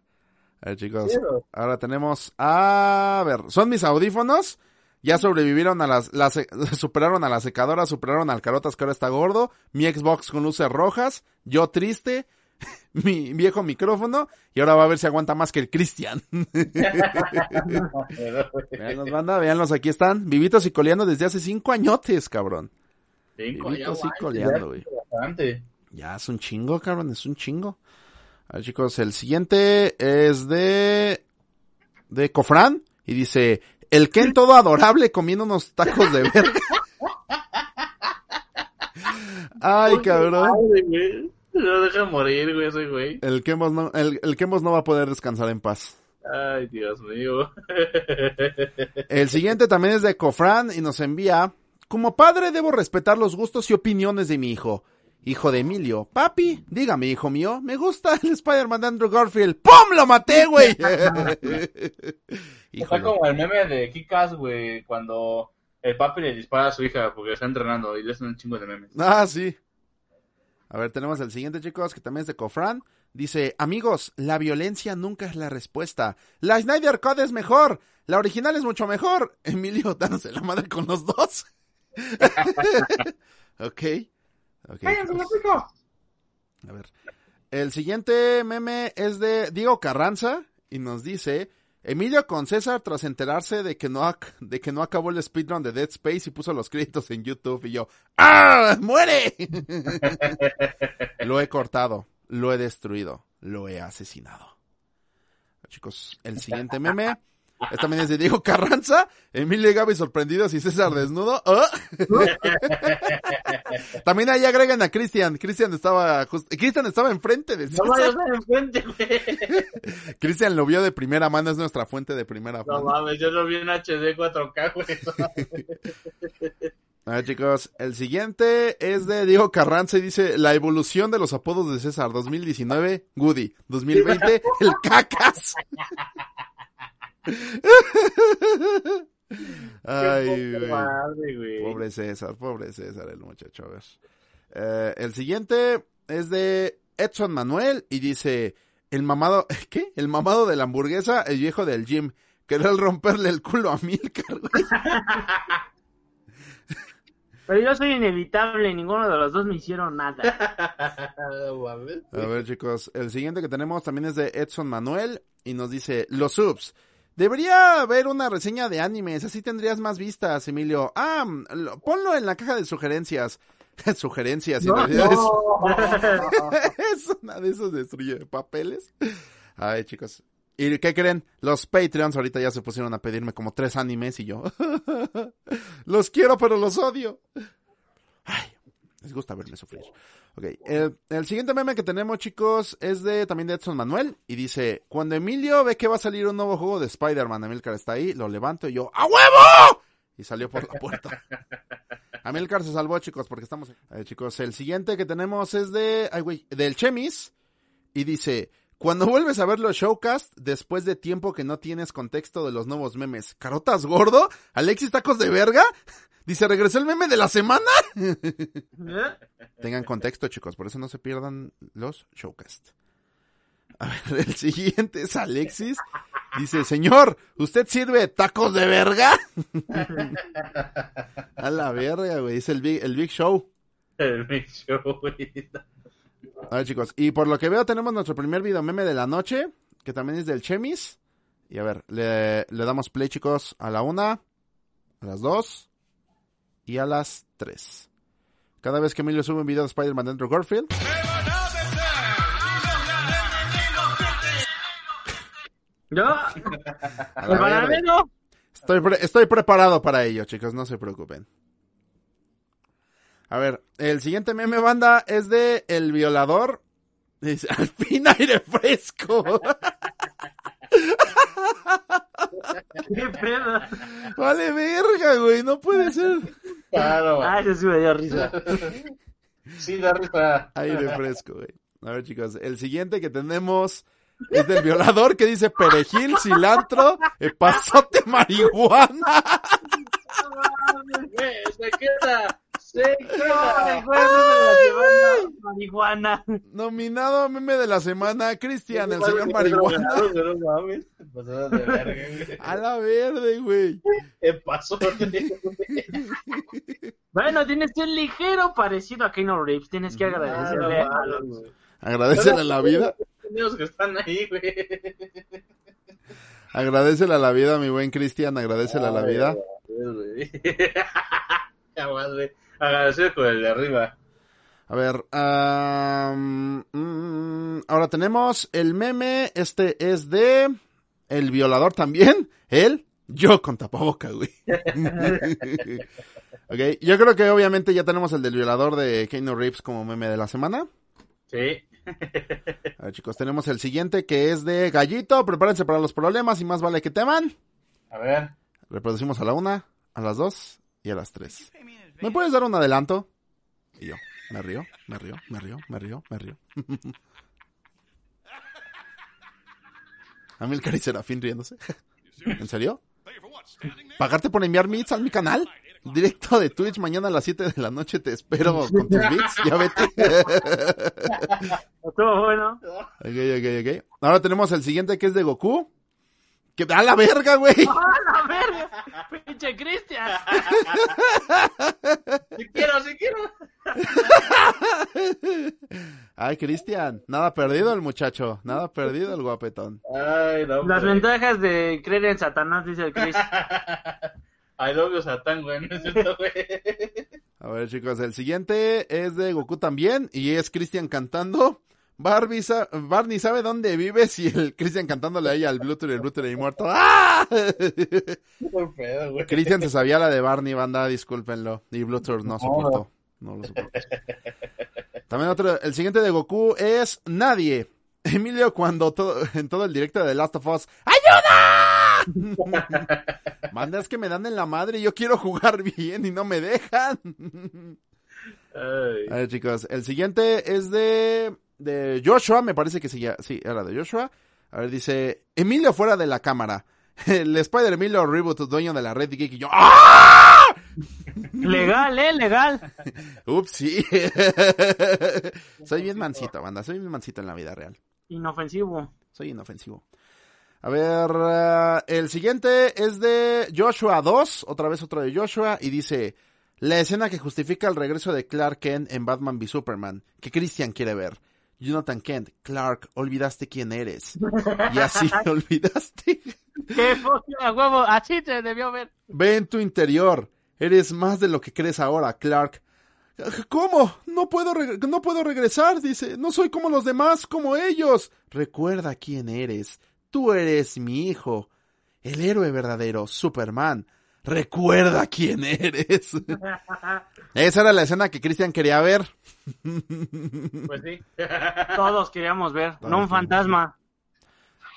A ver, chicos. Ahora tenemos a ver, son mis audífonos. Ya sobrevivieron a las, las superaron a la secadora, superaron al carotas que ahora está gordo, mi Xbox con luces rojas, yo triste, mi viejo micrófono, y ahora va a ver si aguanta más que el Cristian. Veanlos, banda, veanlos, aquí están, vivitos y coleando desde hace cinco añotes, cabrón. Cinco, Vivito ya, sí guay, coleando, güey. Ya es un chingo, cabrón, es un chingo. A ver, chicos, el siguiente es de. de Cofrán. Y dice: El Ken todo adorable comiendo unos tacos de verga. Ay, cabrón. Madre. No deja morir, güey, ese güey. El Kemos no, el, el Kemos no va a poder descansar en paz. Ay, Dios mío. El siguiente también es de Cofrán y nos envía. Como padre debo respetar los gustos y opiniones de mi hijo. Hijo de Emilio. Papi, dígame, hijo mío, me gusta el Spider-Man de Andrew Garfield. ¡Pum! ¡Lo maté, güey! Está como el meme de Kikas, güey, cuando el papi le dispara a su hija porque está entrenando y le hacen un chingo de memes. Ah, sí. A ver, tenemos el siguiente, chicos, que también es de Cofran. Dice, amigos, la violencia nunca es la respuesta. La Snyder Code es mejor. La original es mucho mejor. Emilio dándose la madre con los dos. ok. Ok. chicos. A ver. El siguiente meme es de Diego Carranza y nos dice, Emilio con César tras enterarse de que no, de que no acabó el speedrun de Dead Space y puso los créditos en YouTube y yo, ¡Ah! ¡Muere! lo he cortado, lo he destruido, lo he asesinado. Chicos, el siguiente meme. Este también es de Diego Carranza, Emilio y Gaby sorprendidos y César desnudo. ¿Oh? también ahí agregan a Cristian. Cristian estaba just... Cristian estaba enfrente de No César. vayas a enfrente, güey. Cristian lo vio de primera mano, es nuestra fuente de primera No mano. mames, yo lo vi en HD 4K, güey. A ver, chicos, el siguiente es de Diego Carranza y dice la evolución de los apodos de César 2019, Goody, 2020, el cacas. Ay, güey. madre, güey. Pobre César, pobre César, el muchacho, a ver. Eh, el siguiente es de Edson Manuel y dice, el mamado, ¿qué? El mamado de la hamburguesa, el viejo del gym. Quería el romperle el culo a Milcar, güey. Pero yo soy inevitable, ninguno de los dos me hicieron nada. A ver, chicos, el siguiente que tenemos también es de Edson Manuel y nos dice, los subs. Debería haber una reseña de animes, así tendrías más vistas, Emilio. Ah, mm, lo- ponlo en la caja de sugerencias. sugerencias, en No, realidad es- No. es una de esos destruye papeles. Ay, chicos. ¿Y qué creen? Los Patreons ahorita ya se pusieron a pedirme como tres animes y yo. los quiero, pero los odio. Les gusta verme sufrir. Ok, el, el siguiente meme que tenemos, chicos, es de también de Edson Manuel. Y dice, cuando Emilio ve que va a salir un nuevo juego de Spider-Man, Emilcar está ahí, lo levanto y yo, ¡a huevo! Y salió por la puerta. Amilcar se salvó, chicos, porque estamos... Eh, chicos, el siguiente que tenemos es de... Ay, güey, del Chemis. Y dice, cuando vuelves a ver los showcast, después de tiempo que no tienes contexto de los nuevos memes, ¿carotas gordo? ¿Alexis tacos de verga? Dice, ¿regresó el meme de la semana? Tengan contexto, chicos, por eso no se pierdan los showcast. A ver, el siguiente es Alexis. Dice, señor, ¿usted sirve tacos de verga? A la verga, güey, es el big, el big show. El Big Show, güey. A ver, chicos, y por lo que veo tenemos nuestro primer video meme de la noche, que también es del Chemis. Y a ver, le, le damos play, chicos, a la una, a las dos y a las tres. Cada vez que Emilio sube un video de Spider-Man dentro de Garfield, ¿El bananero? Estoy, pre- estoy preparado para ello, chicos, no se preocupen. A ver, el siguiente meme banda es de El Violador. Dice, al fin aire fresco. ¿Qué pedo? vale verga, güey, no puede ser. Claro, Ah, ese sí me dio risa. Sí, da risa. Aire fresco, güey. A ver, chicos, el siguiente que tenemos es del violador que dice perejil, cilantro, epazote, marihuana. Güey, Se queda. Güey, marihuana. Nominado a meme de la semana, Cristian, el señor marihuana. No mames. Te de verga. A la verde, güey. ¿Qué pasó? Bueno, tienes un ligero parecido a Keanu Reeves. Tienes que agradecerle a los... Agradecele a la vida. Los que están ahí, güey. Agradecele a la vida, mi buen Cristian, agradecele a la vida. Ya más, güey. Agradecer con el de arriba. A ver, mm, ahora tenemos el meme, este es de el violador también, él, yo con tapaboca, güey. ok, yo creo que obviamente ya tenemos el del violador de Keanu Reeves como meme de la semana. Sí. A ver, chicos, tenemos el siguiente que es de Gallito, prepárense para los problemas y más vale que teman. A ver. Reproducimos a la una, a las dos y a las tres. ¿Me puedes dar un adelanto? Y yo, me río, me río, me río, me río, me río. Amilcar y Serafín riéndose. ¿En serio? ¿Pagarte por enviar meets a mi canal? Directo de Twitch mañana a las 7 de la noche te espero con tus beats. Ya vete. Estuvo bueno. ok, ok, ok. Ahora tenemos el siguiente que es de Goku. Que a la verga, güey. ¡Pinche Cristian! Si quiero, si quiero. Ay, Cristian, nada perdido el muchacho, nada perdido el guapetón. Ay, no. Las güey. ventajas de creer en Satanás, dice el Chris. I love you, Satán, güey. No es cierto, güey. A ver, chicos, el siguiente es de Goku también y es Cristian cantando Barbie sa- Barney sabe dónde vives y el Christian cantándole ahí al Bluetooth y el Bluetooth ahí muerto. ¡Ah! Cristian se sabía la de Barney, banda, discúlpenlo. Y Bluetooth no soportó. No lo soportó. También otro, el siguiente de Goku es Nadie. Emilio cuando todo, en todo el directo de The Last of Us, ¡Ayuda! Banda, es que me dan en la madre y yo quiero jugar bien y no me dejan. Ay. A ver, chicos, el siguiente es de, de Joshua, me parece que sí, ya- sí, era de Joshua. A ver, dice, Emilio fuera de la cámara. El Spider Emilio Reboot, dueño de la red geek y yo, ¡ah! Legal, eh, legal. Ups, sí. soy bien mansito, banda, soy bien mansito en la vida real. Inofensivo. Soy inofensivo. A ver, eh, el siguiente es de Joshua 2, otra vez otro de Joshua, y dice, la escena que justifica el regreso de Clark Kent en Batman v Superman, que Christian quiere ver. Jonathan Kent, Clark, olvidaste quién eres. Y así olvidaste. ¡Qué a huevo! Así te debió ver. Ve en tu interior. Eres más de lo que crees ahora, Clark. ¿Cómo? No puedo, no puedo regresar, dice. No soy como los demás, como ellos. Recuerda quién eres. Tú eres mi hijo. El héroe verdadero, Superman. Recuerda quién eres. Esa era la escena que Christian quería ver. Pues sí. Todos queríamos ver, Todos no un fantasma.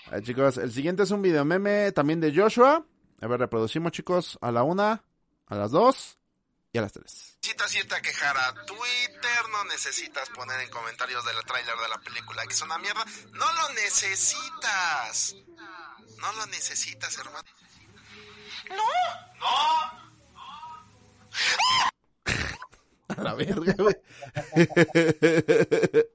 A ver, chicos, el siguiente es un video meme también de Joshua. A ver, reproducimos, chicos, a la una, a las dos y a las tres. Necesitas irte a quejar a Twitter, no necesitas poner en comentarios del tráiler de la película que es una mierda. No lo necesitas. No lo necesitas, hermano. A la verga, güey.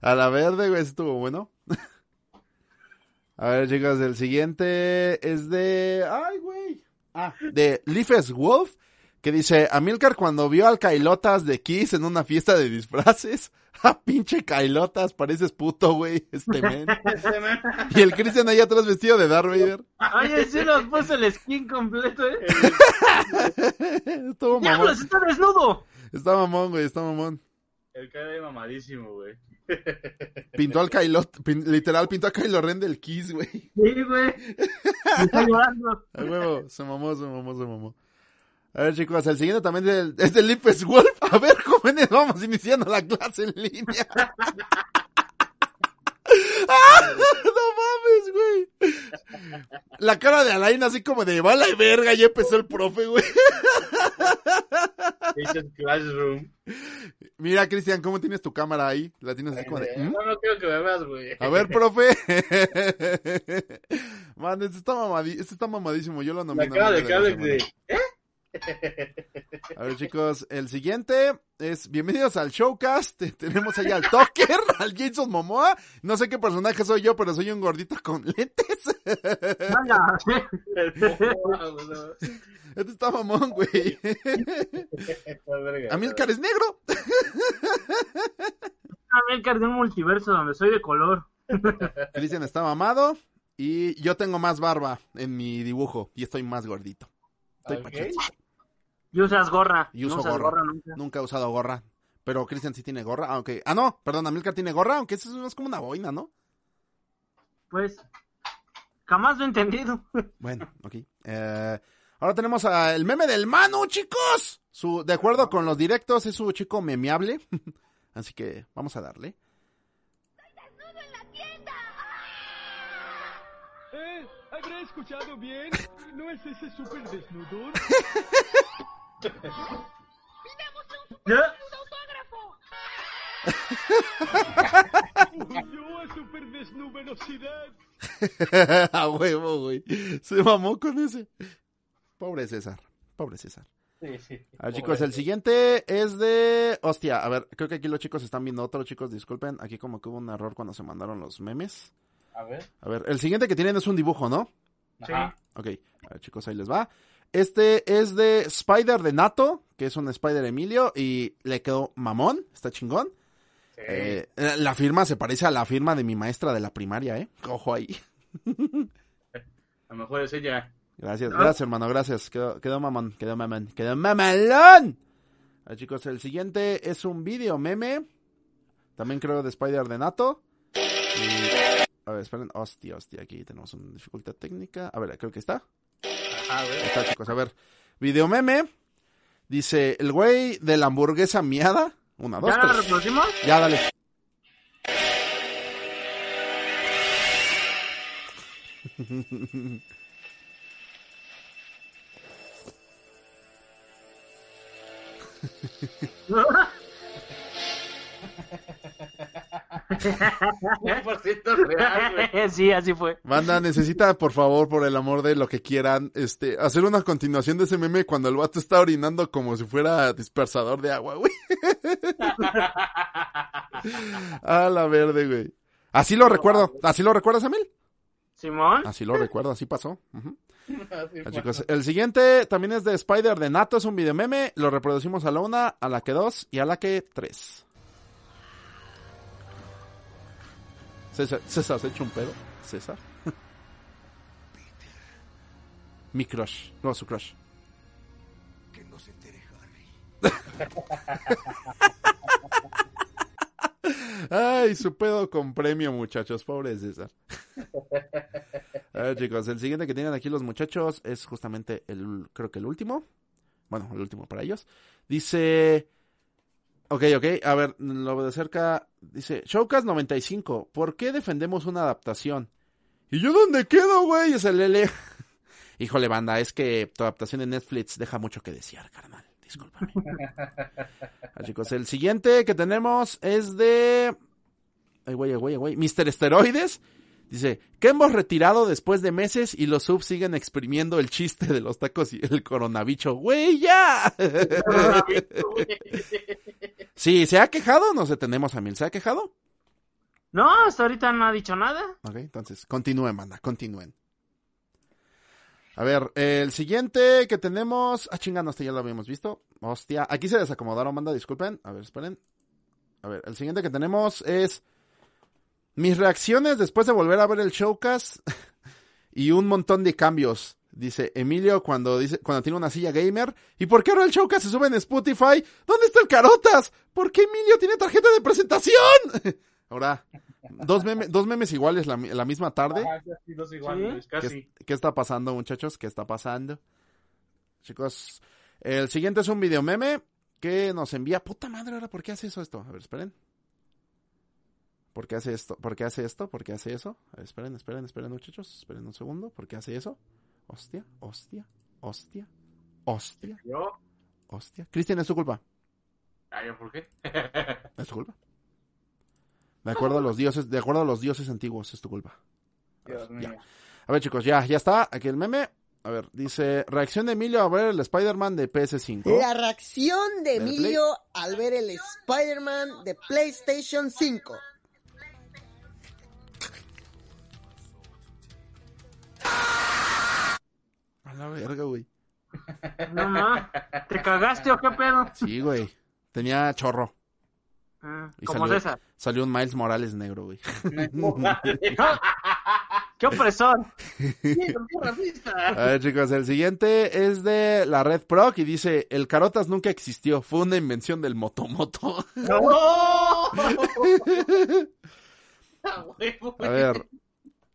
A la verde, güey, estuvo bueno. A ver, chicos, el siguiente es de... Ay, güey. Ah, de Leafes Wolf, que dice, Amilcar cuando vio al Kailotas de Kiss en una fiesta de disfraces, ah, pinche Kailotas, pareces puto, güey, este men. Y el Christian ahí atrás vestido de Darth Vader. Oye, sí nos puso el skin completo, eh. Estuvo mamón. ¡Diablos, está desnudo! Está mamón, güey, está mamón. El cara de mamadísimo, güey. Pintó al Kylo, pin- literal pintó a Kylo Ren del Kiss, güey. Sí, güey. Está llorando. A huevo, se mamó, se mamó, se mamó. A ver, chicos, el siguiente también del- es de Lipes Wolf. A ver, jóvenes, vamos iniciando la clase en línea. ¡Ah! No mames, güey. La cara de Alain así como de bala y verga, ya empezó el profe, güey. Classroom. Mira, Cristian, ¿cómo tienes tu cámara ahí? La tienes así como de... ¿mm? No, no quiero que me veas, güey. A ver, profe. Man, este está, mamadi- este está mamadísimo. Yo lo La nomino. cara de la Caleb semana. de... A ver, chicos, el siguiente es bienvenidos al showcast. Tenemos allá al Tucker, al Jason Momoa. No sé qué personaje soy yo, pero soy un gordito con lentes. Venga. Este está mamón, güey. Amilcar es negro. Amilcar de un multiverso donde soy de color. Cristian está mamado. Y yo tengo más barba en mi dibujo. Y estoy más gordito. Estoy Ok. Pachoncito. Y usas gorra. Y uso no usas gorra. gorra nunca. Nunca he usado gorra. Pero Cristian sí tiene gorra, aunque... Ah, no, perdón, Amilcar tiene gorra, aunque eso es más como una boina, ¿no? Pues, jamás lo he entendido. Bueno, ok. Eh, ahora tenemos a el meme del Manu, chicos. Su, de acuerdo con los directos, es su chico memeable. Así que vamos a darle. ¿Eh? ¿Habré escuchado bien? ¿No es ese súper a súper desnu velocidad. a huevo, güey. Se mamó con ese. Pobre César. Pobre César. Sí, sí. A ver, chicos, el siguiente es de... Hostia, a ver, creo que aquí los chicos están viendo otro, chicos, disculpen. Aquí como que hubo un error cuando se mandaron los memes. A ver. A ver, el siguiente que tienen es un dibujo, ¿no? Sí. Ajá. Ok, a ver chicos, ahí les va. Este es de Spider de Nato, que es un Spider Emilio, y le quedó mamón, está chingón. Sí. Eh, la firma se parece a la firma de mi maestra de la primaria, ¿eh? Ojo ahí. A lo mejor es ella. Gracias, Ah. gracias hermano, gracias. Quedó, quedó mamón, quedó mamón, quedó mamalón. A ver, chicos, el siguiente es un video meme, también creo de Spider de Nato. Y- a ver, esperen. Hostia, hostia, aquí tenemos una dificultad técnica. A ver, creo que está. A ver. Está, chicos. A ver. Video meme. Dice, el güey de la hamburguesa miada. Una, dos, ¿Ya la tres. reproducimos? Ya, dale. Por ciento real, güey. sí, así fue. Banda, necesita, por favor, por el amor de lo que quieran, este, hacer una continuación de ese meme cuando el vato está orinando como si fuera dispersador de agua, güey. A la verde, güey. Así lo recuerdo. ¿Así lo recuerdas, Emil? Simón. Así lo recuerdo, así pasó. Así Ah, chicos, el siguiente también es de Spider de Nato, es un video meme. Lo reproducimos a la una, a la que dos y a la que tres. César, César se ha hecho un pedo. César. Mi crush. No, su crush. Ay, su pedo con premio, muchachos. Pobre César. A ver, chicos, el siguiente que tienen aquí los muchachos es justamente el, creo que el último. Bueno, el último para ellos. Dice, ok, ok, a ver, lo veo de cerca. Dice, Showcast 95, ¿por qué defendemos una adaptación? ¿Y yo dónde quedo, güey? Es el L. Híjole, banda, es que tu adaptación de Netflix deja mucho que desear, carnal. Discúlpame. Ah, chicos, el siguiente que tenemos es de... Ay, güey, ay, güey, ay, güey. Mr. Esteroides. Dice, que hemos retirado después de meses y los subs siguen exprimiendo el chiste de los tacos y el coronavicho. ¡Güey, ya! sí, ¿se ha quejado? Nos detenemos a mil. ¿Se ha quejado? No, hasta ahorita no ha dicho nada. Ok, entonces, continúen, banda, continúen. A ver, el siguiente que tenemos... Ah, chingano, este ya lo habíamos visto. Hostia, aquí se desacomodaron, banda, disculpen. A ver, esperen. A ver, el siguiente que tenemos es... Mis reacciones después de volver a ver el showcast y un montón de cambios. Dice Emilio cuando dice cuando tiene una silla gamer. ¿Y por qué ahora el showcast se sube en Spotify? ¿Dónde está el Carotas? ¿Por qué Emilio tiene tarjeta de presentación? Ahora, dos, meme- dos memes iguales la, mi- la misma tarde. Ajá, casi dos igual, Sí. Luis, ¿Qué, casi. qué está pasando, muchachos? ¿Qué está pasando? Chicos, el siguiente es un video meme que nos envía. Puta madre, ahora, ¿por qué hace eso esto? A ver, esperen. ¿Por qué hace esto? ¿Por qué hace esto? ¿Por qué hace eso? A ver, esperen, esperen, esperen, muchachos. Esperen un segundo. ¿Por qué hace eso? Hostia, hostia, hostia, hostia, ¿Yo? hostia. Cristian, es tu culpa. Ah, ¿yo por qué? Es tu culpa. De acuerdo a los dioses, de acuerdo a los dioses antiguos, es tu culpa. Dios Ya. mío. A ver, chicos, ya, ya está. Aquí el meme. A ver, dice, reacción de Emilio a ver el Spider-Man de PS5. La reacción de. Emilio al ver el Spider-Man de PlayStation 5. La verga, güey. No ma. ¿Te cagaste o qué pedo? Sí, güey. Tenía chorro. Ah, Y como salió- César. Salió un Miles Morales negro, güey. ¡Qué opresor! A ver, chicos, el siguiente es de la Red Proc y dice, el Carotas nunca existió, fue una invención del Motomoto. A ver,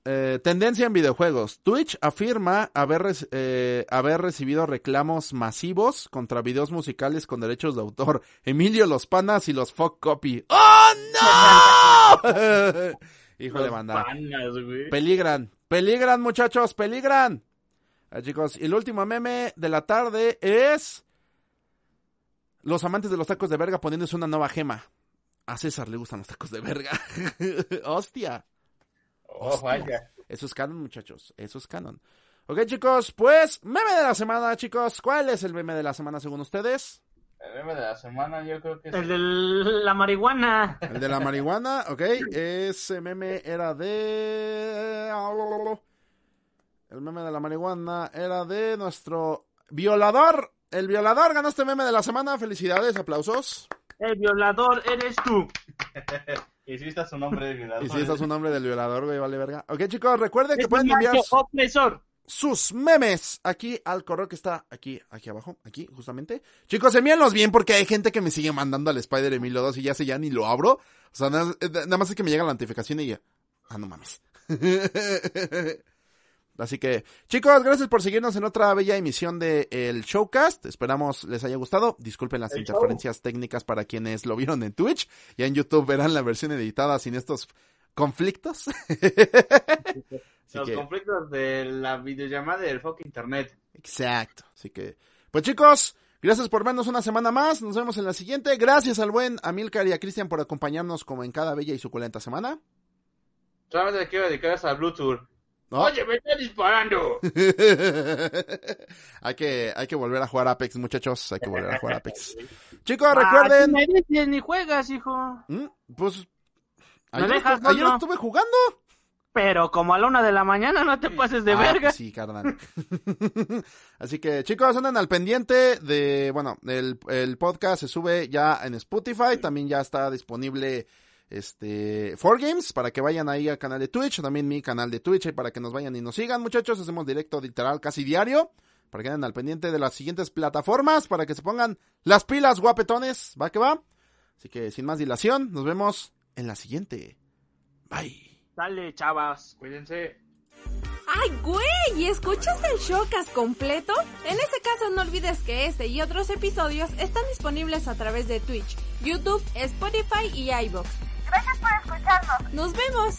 eh, tendencia en videojuegos. Twitch afirma haber, eh, haber recibido reclamos masivos contra videos musicales con derechos de autor. Emilio Los Panas y los Fuck Copy. ¡Oh, no! Híjole, banda. Peligran, peligran muchachos, peligran. Ah, chicos, y el último meme de la tarde es los amantes de los tacos de verga poniéndose una nueva gema. A César le gustan los tacos de verga. Hostia. Oh, vaya. Eso es canon, muchachos. Eso es canon. Ok, chicos, pues, meme de la semana, chicos. ¿Cuál es el meme de la semana según ustedes? El meme de la semana yo creo que es... El de la marihuana. El de la marihuana, ok. Ese meme era de... El meme de la marihuana era de nuestro violador. El violador ganó este meme de la semana. Felicidades, aplausos. El violador eres tú. Está su nombre de violador. Y si este es un nombre del violador, güey, vale verga. Ok, chicos, recuerden que pueden enviar opresor. sus memes aquí al correo que está aquí, aquí abajo, aquí, justamente. Chicos, envíenlos bien porque hay gente que me sigue mandando al Spider Emilio 2 y ya sé ya ni lo abro. O sea, nada, eh, nada más es que me llega la notificación y ya. Ah, no mames. Así que, chicos, gracias por seguirnos en otra bella emisión de el Showcast. Esperamos les haya gustado. Disculpen las El interferencias técnicas para quienes lo vieron en Twitch. Ya en YouTube verán la versión editada sin estos conflictos. Los que- conflictos de la videollamada y del fuck internet. Exacto. Así que, pues chicos, gracias por vernos una semana más. Nos vemos en la siguiente. Gracias al buen Amilcar y a Cristian por acompañarnos como en cada bella y suculenta semana. Solamente quiero dedicar esa Bluetooth. ¿No? Oye, me está disparando. hay que, hay que volver a jugar Apex, muchachos. Hay que volver a jugar Apex. Chicos, Ah, recuerden. tú me dices, ni juegas, hijo. ¿Mm? Pues. ¿Me Ayer, dejas estu- ayer solo? estuve jugando. Pero como a la una de la mañana no te pases de Ah, verga. pues sí, carnal. Así que, chicos, anden al pendiente de, bueno, el, el podcast se sube ya en Spotify, también ya está disponible este 4Games para que vayan ahí al canal de Twitch, también mi canal de Twitch, para que nos vayan y nos sigan, muchachos, hacemos directo literal casi diario, para que anden al pendiente de las siguientes plataformas, para que se pongan las pilas guapetones, va que va. Así que, sin más dilación, nos vemos en la siguiente. Bye. Dale, chavas. Cuídense. ¡Ay, güey! ¿Escuchaste el showcast completo? En ese caso no olvides que este y otros episodios están disponibles a través de Twitch, YouTube, Spotify y iVoox. Gracias por escucharnos. ¡Nos vemos!